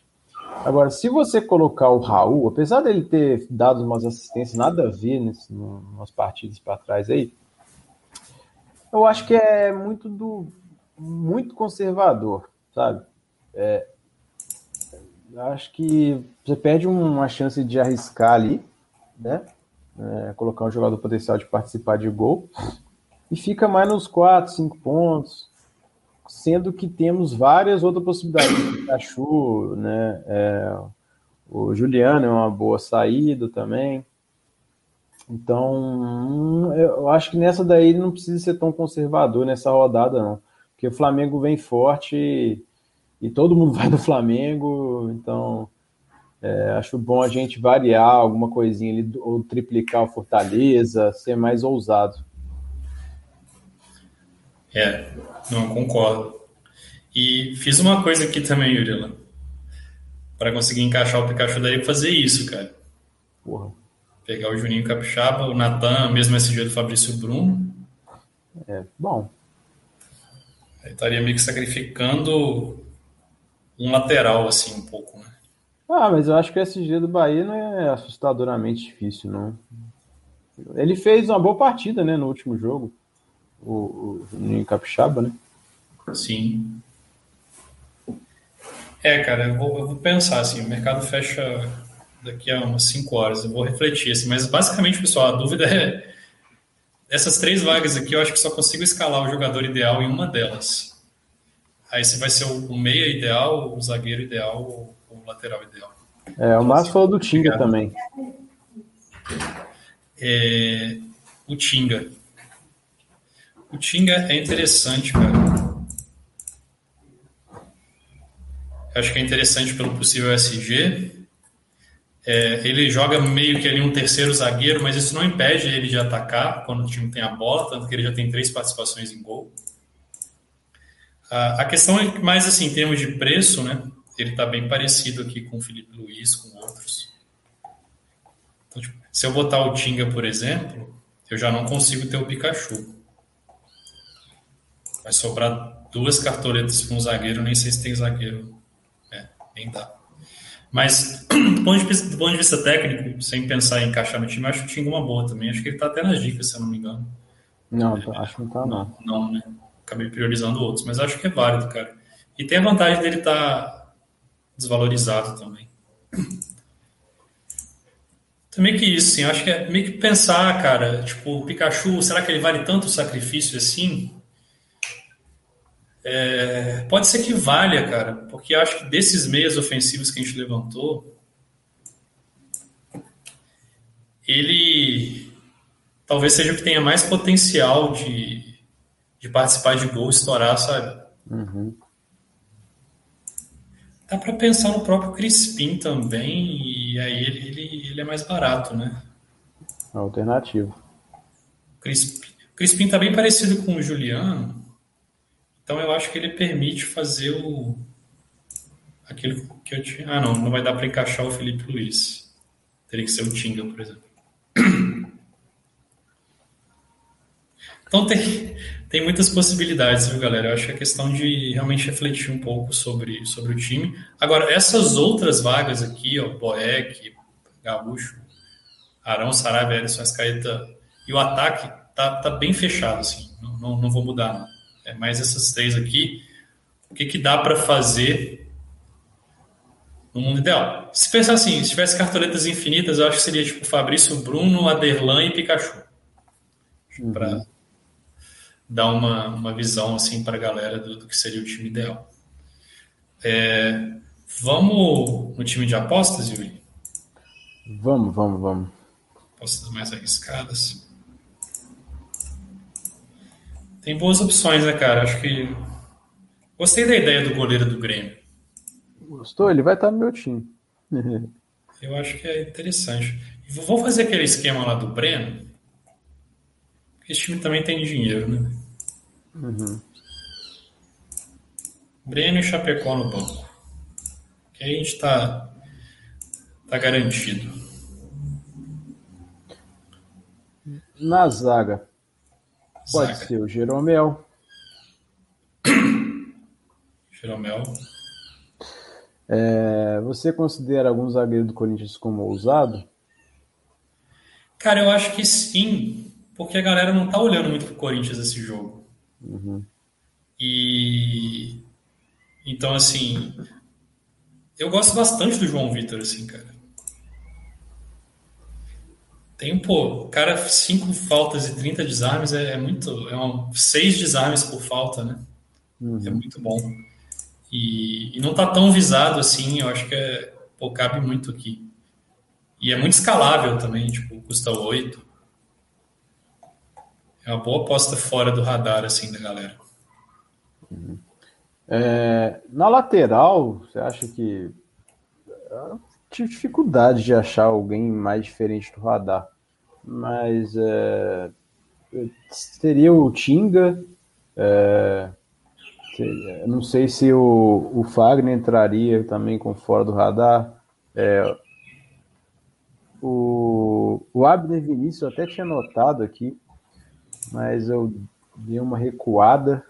Agora, se você colocar o Raul, apesar dele ter dado umas assistências nada a ver nesse, umas partidas para trás aí, eu acho que é muito do muito conservador, sabe? É, acho que você perde uma chance de arriscar ali, né? É, colocar um jogador potencial de participar de gol e fica mais nos 4, 5 pontos sendo que temos várias outras possibilidades. O Pikachu, né? É, o Juliano é uma boa saída também. Então, eu acho que nessa daí não precisa ser tão conservador nessa rodada, não. Porque o Flamengo vem forte e, e todo mundo vai do Flamengo, então é, acho bom a gente variar alguma coisinha ali, ou triplicar o Fortaleza, ser mais ousado. É, não concordo. E fiz uma coisa aqui também, Yurila. Para conseguir encaixar o Pikachu daí, fazer isso, cara. Porra. Pegar o Juninho Capixaba, o Natan, mesmo SG do Fabrício Bruno. É, bom. Aí estaria meio que sacrificando um lateral, assim, um pouco, né? Ah, mas eu acho que o SG do Bahia não é assustadoramente difícil, não. Ele fez uma boa partida, né, no último jogo o, o Juninho Capixaba, né? Sim. É, cara, eu vou, eu vou, pensar assim, o mercado fecha daqui a umas 5 horas, eu vou refletir assim, mas basicamente, pessoal, a dúvida é essas três vagas aqui, eu acho que só consigo escalar o jogador ideal em uma delas. Aí se vai ser o meia ideal, o zagueiro ideal ou o lateral ideal. É, o Márcio falou do Tinga também. É, o Tinga. O Tinga é interessante, cara. Acho que é interessante pelo possível SG. É, ele joga meio que ali um terceiro zagueiro, mas isso não impede ele de atacar quando o time tem a bola, tanto que ele já tem três participações em gol. A, questão é que, mais assim, em termos de preço, né? Ele está bem parecido aqui com o Felipe Luiz, com outros. Então, tipo, se eu botar o Tinga, por exemplo, eu já não consigo ter o Pikachu. Vai sobrar duas cartoletas com um zagueiro, nem sei se tem zagueiro. É, nem dá. Mas, do ponto, de vista, do ponto de vista técnico, sem pensar em encaixar no time, acho que o Tinga uma boa também. Acho que ele tá até nas dicas, se eu não me engano. Não, é, acho que não tá, não. Não, né? Acabei priorizando outros, mas acho que é válido, cara. E tem a vantagem dele estar tá desvalorizado também. Também que isso, sim. Acho que é meio que pensar, cara, tipo, o Pikachu, será que ele vale tanto sacrifício assim? É, pode ser que valha, cara, porque acho que desses meias ofensivos que a gente levantou, ele talvez seja o que tenha mais potencial de, de participar de gol, estourar, sabe? Uhum. Dá para pensar no próprio Crispim também, e aí ele, ele, ele é mais barato, né? Alternativo. Crispim, Crispim tá bem parecido com o Juliano, então eu acho que ele permite fazer o aquilo que eu tinha. Ah, não, não vai dar para encaixar o Felipe Luiz. Teria que ser o Tinga, por exemplo. Então tem, tem muitas possibilidades, viu, galera? Eu acho que é questão de realmente refletir um pouco sobre, sobre o time. Agora, essas outras vagas aqui, ó, Boeck, Gaúcho, Arão, Sarabia, Ederson, Escaeta e o ataque tá, tá bem fechado, assim. Não, não, não vou mudar, não é mais essas três aqui, o que, que dá para fazer no mundo ideal? Se pensar assim, se tivesse cartoletas infinitas, eu acho que seria tipo Fabrício, Bruno, Aderlan e Pikachu. uhum. para dar uma, uma visão assim para a galera do, do, que seria o time ideal. É, vamos no time de apostas, Yuri? Vamos, vamos, vamos. Apostas mais arriscadas. Tem boas opções, né, cara? Acho que. Gostei da ideia do goleiro do Grêmio. Gostou? Ele vai estar no meu time. Eu acho que é interessante. Vou fazer aquele esquema lá do Breno. Esse time também tem dinheiro, né? Uhum. Breno e Chapecó no banco. Que aí a gente tá, tá garantido. Na zaga. Pode zaga. ser o Jeromel. Jeromel. É, você considera algum zagueiro do Corinthians como ousado? Cara, eu acho que sim, porque a galera não tá olhando muito pro Corinthians esse jogo. Uhum. E então assim, eu gosto bastante do João Vitor, assim, cara. Tem, pô, cara, cinco faltas e 30 desarmes é, é muito. É um, seis desarmes por falta, né? Uhum. É muito bom. E, e, não tá tão visado assim, eu acho que é, pô, cabe muito aqui. E é muito escalável também, tipo, custa 8. É uma boa aposta fora do radar, assim, da galera. Uhum. É, na lateral, você acha que. Tive dificuldade de achar alguém mais diferente do radar. Mas é, teria o Tinga. É, não sei se o, o Fagner entraria também com fora do radar. É, o, o Abner Vinícius eu até tinha notado aqui, mas eu dei uma recuada.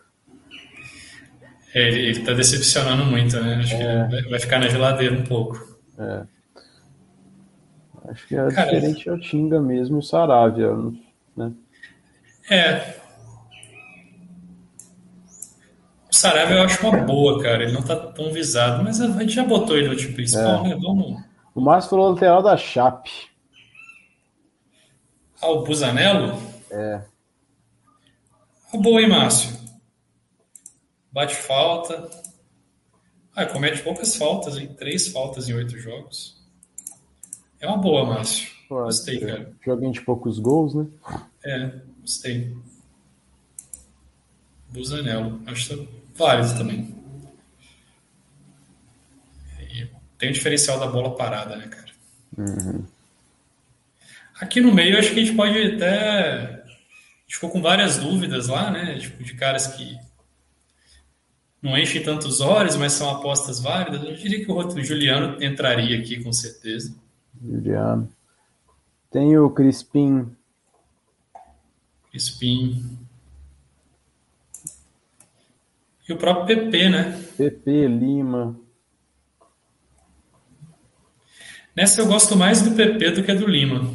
É, ele, está decepcionando muito, né? Acho é. que vai ficar na geladeira um pouco. É. Acho que é Cara, diferente ao Tinga mesmo, o Saravia, né? É, Sarabia eu acho uma boa, cara. Ele não tá tão visado, mas a gente já botou ele no time principal, é. né? Vamos. O Márcio falou lateral da Chape. Ah, o Busanello? É. Ah, boa, hein, Márcio? Bate falta. Ah, comete poucas faltas, hein? Três faltas em oito jogos. É uma boa, Márcio. Pode gostei, cara. Joguinho de poucos gols, né? É, gostei. Busanello. Acho que válido também. E tem o diferencial da bola parada, né, cara? Uhum. Aqui no meio, acho que a gente pode até. A gente ficou com várias dúvidas lá, né? Tipo, de caras que não enchem tantos olhos, mas são apostas válidas. Eu diria que o Juliano entraria aqui com certeza. Juliano. Tem o Crispim. Crispim. E o próprio PP, né? PP, Lima. Nessa eu gosto mais do PP do que do Lima.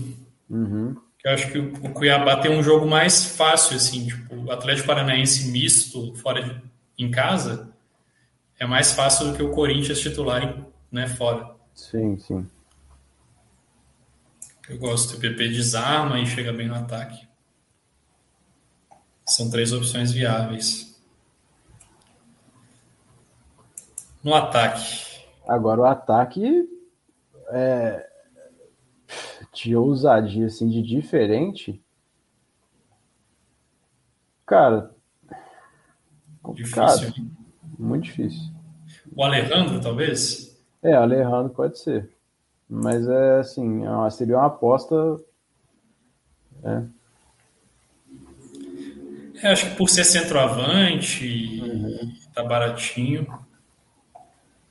Uhum. Eu acho que o Cuiabá tem um jogo mais fácil, assim, tipo, o Atlético Paranaense misto, fora de, em casa, é mais fácil do que o Corinthians titular, né, fora. Sim, sim. Eu gosto. O PP desarma e chega bem no ataque. São três opções viáveis. no ataque. Agora o ataque é, de ousadia, assim, de diferente. Cara, complicado. Difícil, hein? Muito difícil. O Alejandro, talvez? É, Alejandro pode ser. Mas é assim, é seria uma aposta. É. é acho que por ser centroavante, uhum. tá baratinho.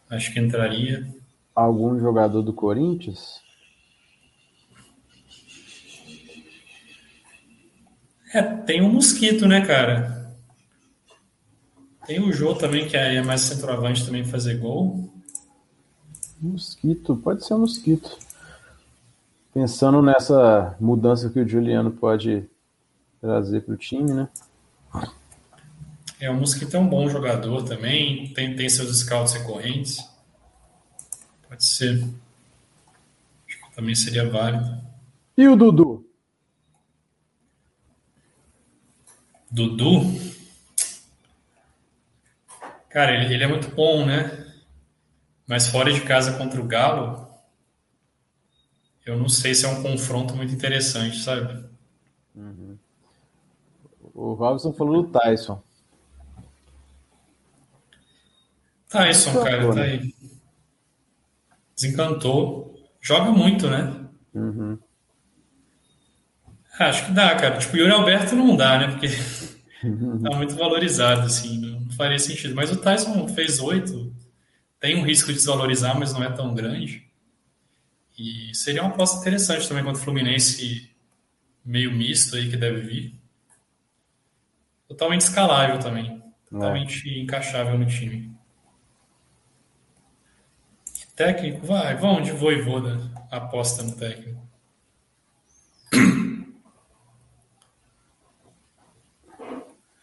Acho que entraria. Algum jogador do Corinthians? É, tem o um Mosquito, né, cara? Tem o Jô também, que é mais centroavante também fazer gol. Mosquito, pode ser um Mosquito. Pensando nessa mudança que o Juliano pode trazer para o time, né? É, o Mosquito é um bom jogador também, tem, tem seus scouts recorrentes. Pode ser. Acho que também seria válido. E o Dudu? Dudu. Cara, ele, ele é muito bom, né? Mas fora de casa contra o Galo, eu não sei se é um confronto muito interessante, sabe? Uhum. O Robson falou do Tyson. Tyson, Desencantou, cara, tá né? aí. Desencantou. Joga muito, né? Uhum. Acho que dá, cara. Tipo, o Yuri Alberto não dá, né? Porque tá muito valorizado, assim. Não faria sentido. Mas o Tyson fez oito. Tem um risco de desvalorizar, mas não é tão grande. E seria uma aposta interessante também contra o Fluminense meio misto aí que deve vir. Totalmente escalável também. É. Totalmente é. encaixável no time. Técnico, vai, vão de voivoda, aposta no técnico.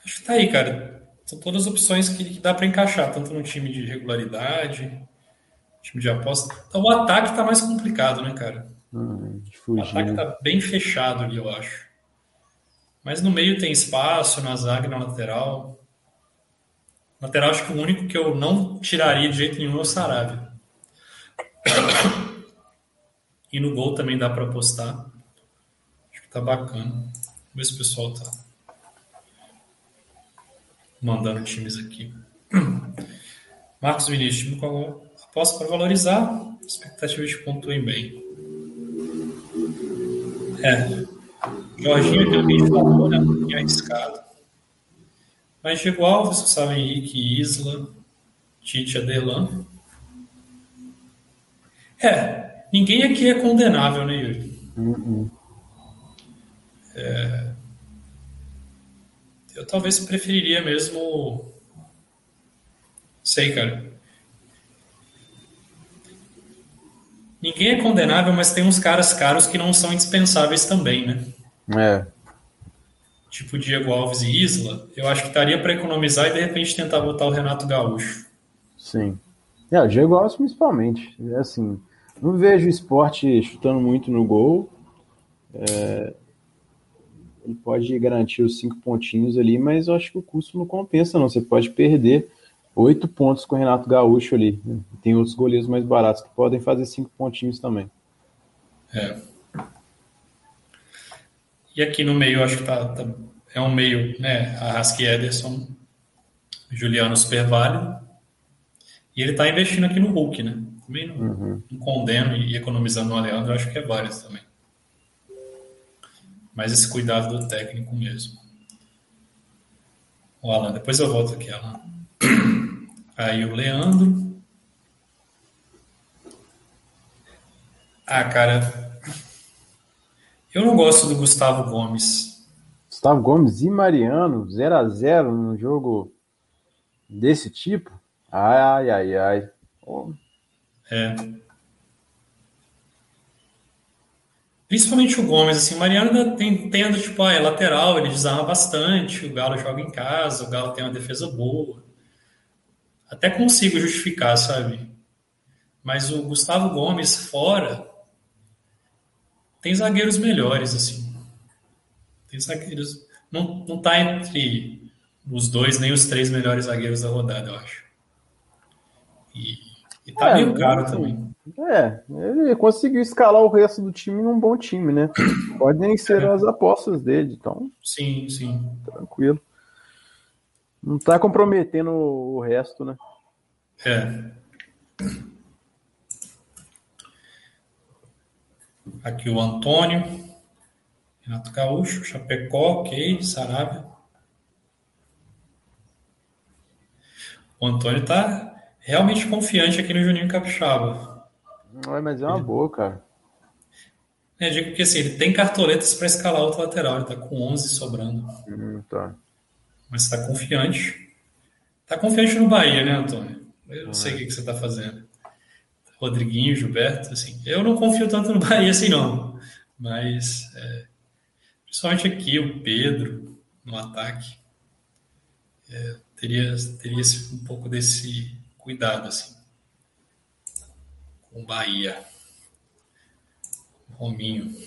Acho que tá aí, cara. São todas opções que, que dá para encaixar, tanto no time de regularidade, time de aposta. Então o ataque tá mais complicado, né, cara? Hum, o ataque tá bem fechado ali, eu acho. Mas no meio tem espaço, na zaga na lateral. Lateral, acho que o único que eu não tiraria de jeito nenhum é o Sarabia. E no gol também dá para apostar. Acho que tá bacana. Vamos ver se o pessoal tá mandando times aqui. Marcos Vinícius, time com aposta para valorizar. Expectativas de pontuem bem. É. Jorginho gente falou, né? Um pouquinho arriscado. Mas Diego Alves, Gustavo Henrique, Isla, Tite Adelan. É, ninguém aqui é condenável, né, Yuri? Uhum. É, eu talvez preferiria mesmo. Sei, cara. Ninguém é condenável, mas tem uns caras caros que não são indispensáveis também, né? É. Tipo Diego Alves e Isla, eu acho que estaria para economizar e de repente tentar botar o Renato Gaúcho. Sim. É, o Diego Alves principalmente. É assim, não vejo o esporte chutando muito no gol. É, ele pode garantir os cinco pontinhos ali, mas eu acho que o custo não compensa, não. Você pode perder oito pontos com o Renato Gaúcho ali. Tem outros goleiros mais baratos que podem fazer cinco pontinhos também. É. E aqui no meio, acho que tá, tá é um meio, né? Arrasque Ederson, Juliano super válido. E ele tá investindo aqui no Hulk, né? Também não, uhum. não condeno e economizando no Leandro, acho que é válido também. Mas esse cuidado do técnico mesmo. O Alan, depois eu volto aqui, Alan. Aí o Leandro. Ah, cara. Eu não gosto do Gustavo Gomes. Gustavo Gomes e Mariano, 0 a 0 num jogo desse tipo? Ai, ai, ai. Oh. É. Principalmente o Gomes, assim, o Mariano tem, tendo, tipo, ah, é lateral, ele desarma bastante, o Galo joga em casa, o Galo tem uma defesa boa. Até consigo justificar, sabe? Mas o Gustavo Gomes fora tem zagueiros melhores, assim. Tem zagueiros. Não, não tá entre os dois, nem os três melhores zagueiros da rodada, eu acho. E, e tá é, meio caro também. É, ele conseguiu escalar o resto do time num bom time, né? Podem ser é. as apostas dele, então. Sim, sim. Tranquilo. Não tá comprometendo o resto, né? É. Aqui o Antônio, Renato Gaúcho, Chapecó, ok, Sarabia. O Antônio tá realmente confiante aqui no Juninho Capixaba. Não, mas é uma boa, cara. É, digo que assim, ele tem cartoletas para escalar outro lateral, ele tá com 11 sobrando. Hum, tá. Mas está confiante. Tá confiante no Bahia, né, Antônio? Eu não sei o que, que você está fazendo. Rodriguinho, Gilberto, assim. Eu não confio tanto no Bahia assim, não. Mas, é, principalmente aqui, o Pedro no ataque. É, teria teria um pouco desse cuidado, assim. O Bahia. Rominho.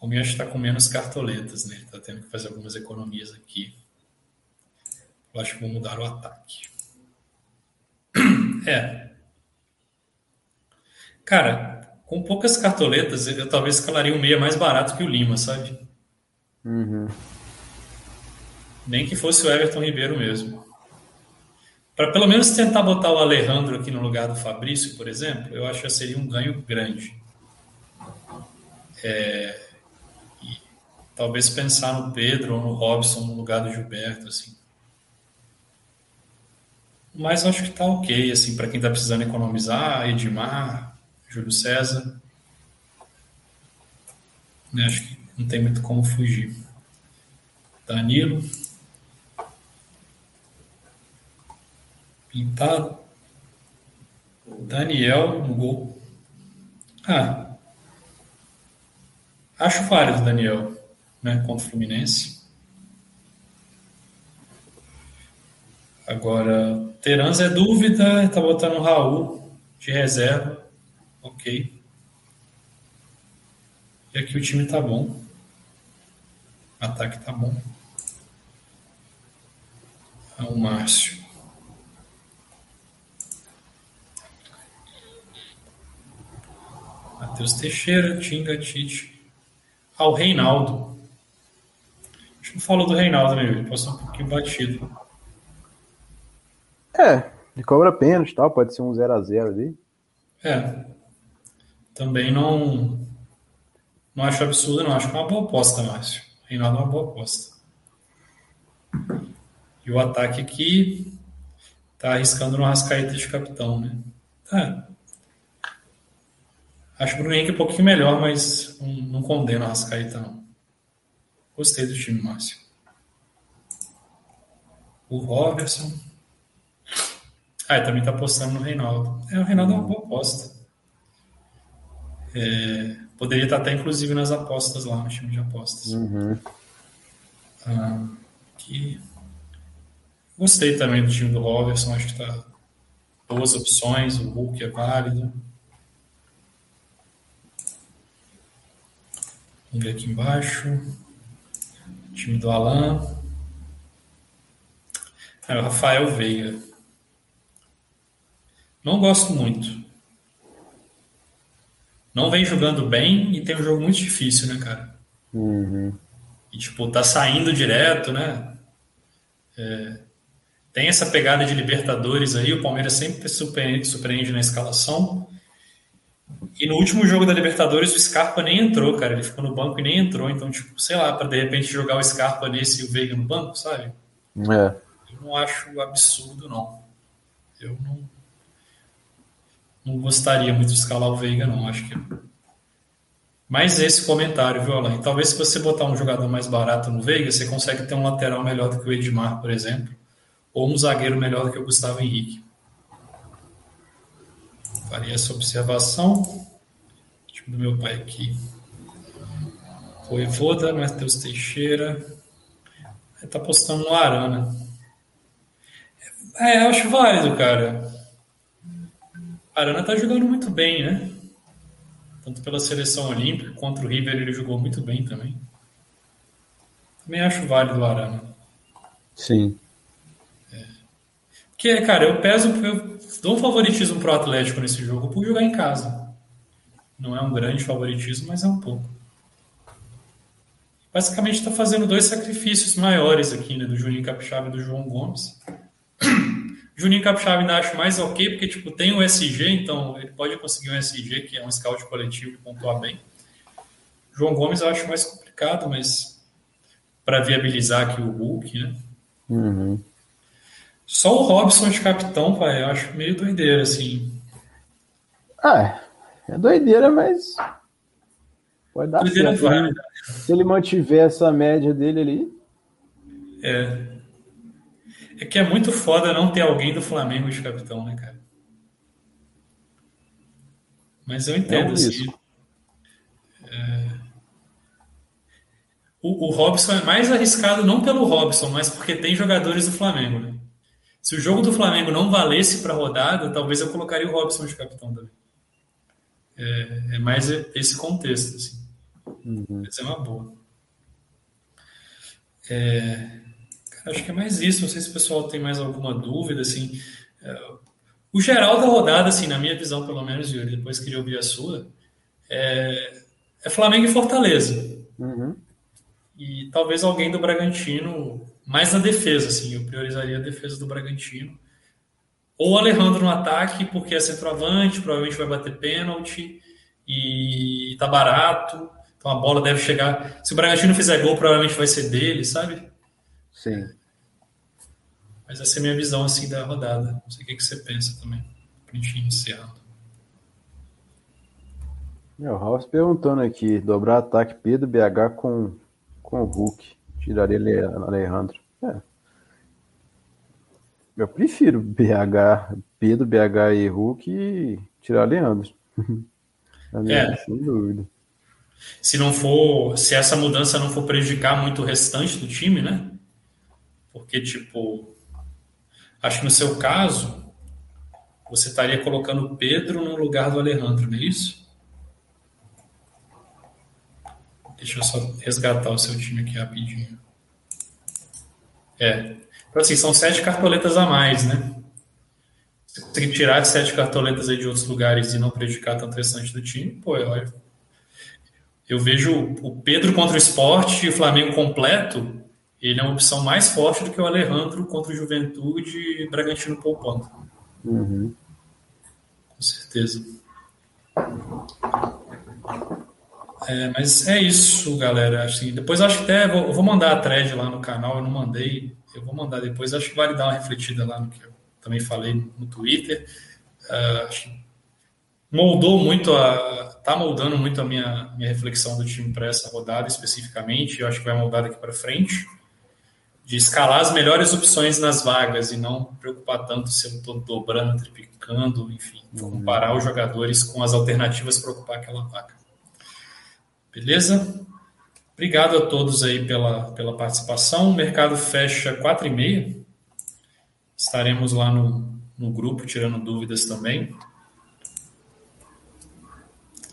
O meu está com menos cartoletas, né? Está tendo que fazer algumas economias aqui. Eu acho que vou mudar o ataque. É. Cara, com poucas cartoletas, eu talvez escalaria um meia mais barato que o Lima, sabe? Uhum. Nem que fosse o Everton Ribeiro mesmo. Para pelo menos tentar botar o Alejandro aqui no lugar do Fabrício, por exemplo, eu acho que seria um ganho grande. É, talvez pensar no Pedro ou no Robson no lugar do Gilberto, assim. Mas acho que tá ok, assim, para quem tá precisando economizar, Edmar, Júlio César. Né, acho que não tem muito como fugir. Danilo. Pintado. Daniel no gol. Ah. Acho válido, Daniel, né, contra o Fluminense. Agora, Terans é dúvida, tá botando o Raul de reserva. Ok. E aqui o time tá bom. O ataque tá bom. É o Márcio. Matheus Teixeira, Tinga, Tite. Ah, o Reinaldo. Acho que não falou do Reinaldo, né? Ele passou um pouquinho batido. É, ele cobra pênalti e tal, pode ser um 0x0 ali. É. Também não. Não acho absurdo, não. Acho que é uma boa aposta, Márcio. Reinaldo é uma boa aposta. E o ataque aqui tá arriscando no Rascaeta de capitão, né? Tá. Acho o Bruno Henrique um pouquinho melhor, mas não, não condeno o Rascaeta, não. Gostei do time, Márcio. O Robertson. Ah, também tá apostando no Reinaldo. É, o Reinaldo é uma boa aposta. É, poderia estar até, inclusive, nas apostas lá, no time de apostas. Uhum. Ah, que... Gostei também do time do Robertson, acho que tá boas opções, o Hulk é válido. Vamos ver aqui embaixo. O time do Alan. É o Rafael Veiga. Não gosto muito. Não vem jogando bem e tem um jogo muito difícil, né, cara? Uhum. E, tipo, tá saindo direto, né? É, tem essa pegada de Libertadores aí, o Palmeiras sempre surpreende, surpreende na escalação. E no último jogo da Libertadores, o Scarpa nem entrou, cara. Ele ficou no banco e nem entrou. Então, tipo, sei lá, para de repente jogar o Scarpa nesse e o Veiga no banco, sabe? É. Eu não acho absurdo, não. Eu não, não gostaria muito de escalar o Veiga, não. Acho que. Mais esse comentário, viu, Alain? Talvez se você botar um jogador mais barato no Veiga, você consegue ter um lateral melhor do que o Edmar, por exemplo. Ou um zagueiro melhor do que o Gustavo Henrique. Faria essa observação. Deixa eu do meu pai aqui. Voivoda, Matheus Teixeira. Ele tá postando no Arana. É, eu acho válido, cara. Arana tá jogando muito bem, né? Tanto pela seleção olímpica, contra o River ele jogou muito bem também. Também acho válido o Arana. Sim. É. Porque, cara, eu peso, eu dou um favoritismo pro Atlético nesse jogo por jogar em casa. Não é um grande favoritismo, mas é um pouco. Basicamente está fazendo dois sacrifícios maiores aqui, né? Do Juninho Capixaba e do João Gomes. Juninho Capixaba ainda acho mais ok, porque tipo, tem o SG, então ele pode conseguir um SG, que é um scout coletivo e pontuar bem. João Gomes eu acho mais complicado, mas para viabilizar aqui o Hulk, né? Uhum. Só o Robson de capitão, pai, eu acho meio doideira, assim. Ah, é doideira, mas pode dar Doideira certo. né? Se ele mantiver essa média dele ali, É. É que é muito foda não ter alguém do Flamengo de capitão, né, cara? Mas eu entendo, É um assim. É. O, o Robson é mais arriscado não pelo Robson, mas porque tem jogadores do Flamengo, né? Se o jogo do Flamengo não valesse para rodada, talvez eu colocaria o Robson de capitão também. É, é mais esse contexto, assim. Uhum. Vai ser uma boa. É, acho que é mais isso. Não sei se o pessoal tem mais alguma dúvida. Assim, é, o geral da rodada, assim, na minha visão, pelo menos, Yuri, depois queria ouvir a sua, é, é Flamengo e Fortaleza. Uhum. E talvez alguém do Bragantino, mais na defesa, assim, eu priorizaria a defesa do Bragantino. Ou o Alejandro no ataque, porque é centroavante, provavelmente vai bater pênalti e tá barato. Então a bola deve chegar. Se o Bragantino fizer gol, provavelmente vai ser dele, sabe? Sim. Mas essa é a minha visão assim da rodada. Não sei o que, você pensa também. Pra gente. É, o Ralf perguntando aqui: dobrar ataque Pedro BH com, com o Hulk. Tiraria Alejandro. É. Eu prefiro BH, Pedro, BH e Hulk e tirar Leandro. é. Sem dúvida. Se não for, se essa mudança não for prejudicar muito o restante do time, né? Porque, tipo, acho que no seu caso, você estaria colocando o Pedro no lugar do Alejandro, não é isso? Deixa eu só resgatar o seu time aqui rapidinho. É. Então, assim, são sete cartoletas a mais, né? Se conseguir tirar sete cartoletas aí de outros lugares e não prejudicar tanto o restante do time, pô, eu, eu vejo o Pedro contra o esporte e o Flamengo completo, ele é uma opção mais forte do que o Alejandro contra o Juventude e Bragantino poupando. Uhum. Com certeza. É, mas é isso, galera. Assim, depois acho que até vou, vou mandar a thread lá no canal, eu não mandei, eu vou mandar depois. Acho que vale dar uma refletida lá no que eu também falei no Twitter. Uh, moldou muito a. tá moldando muito a minha, minha reflexão do time para essa rodada especificamente. Eu acho que vai moldar daqui para frente. De escalar as melhores opções nas vagas e não preocupar tanto se eu estou dobrando, triplicando, enfim, uhum. comparar os jogadores com as alternativas para ocupar aquela vaga. Beleza? Obrigado a todos aí pela, pela participação. O mercado fecha 4 e meia. Estaremos lá no, no grupo tirando dúvidas também.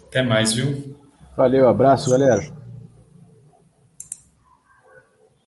Até mais, viu? Valeu, abraço, galera.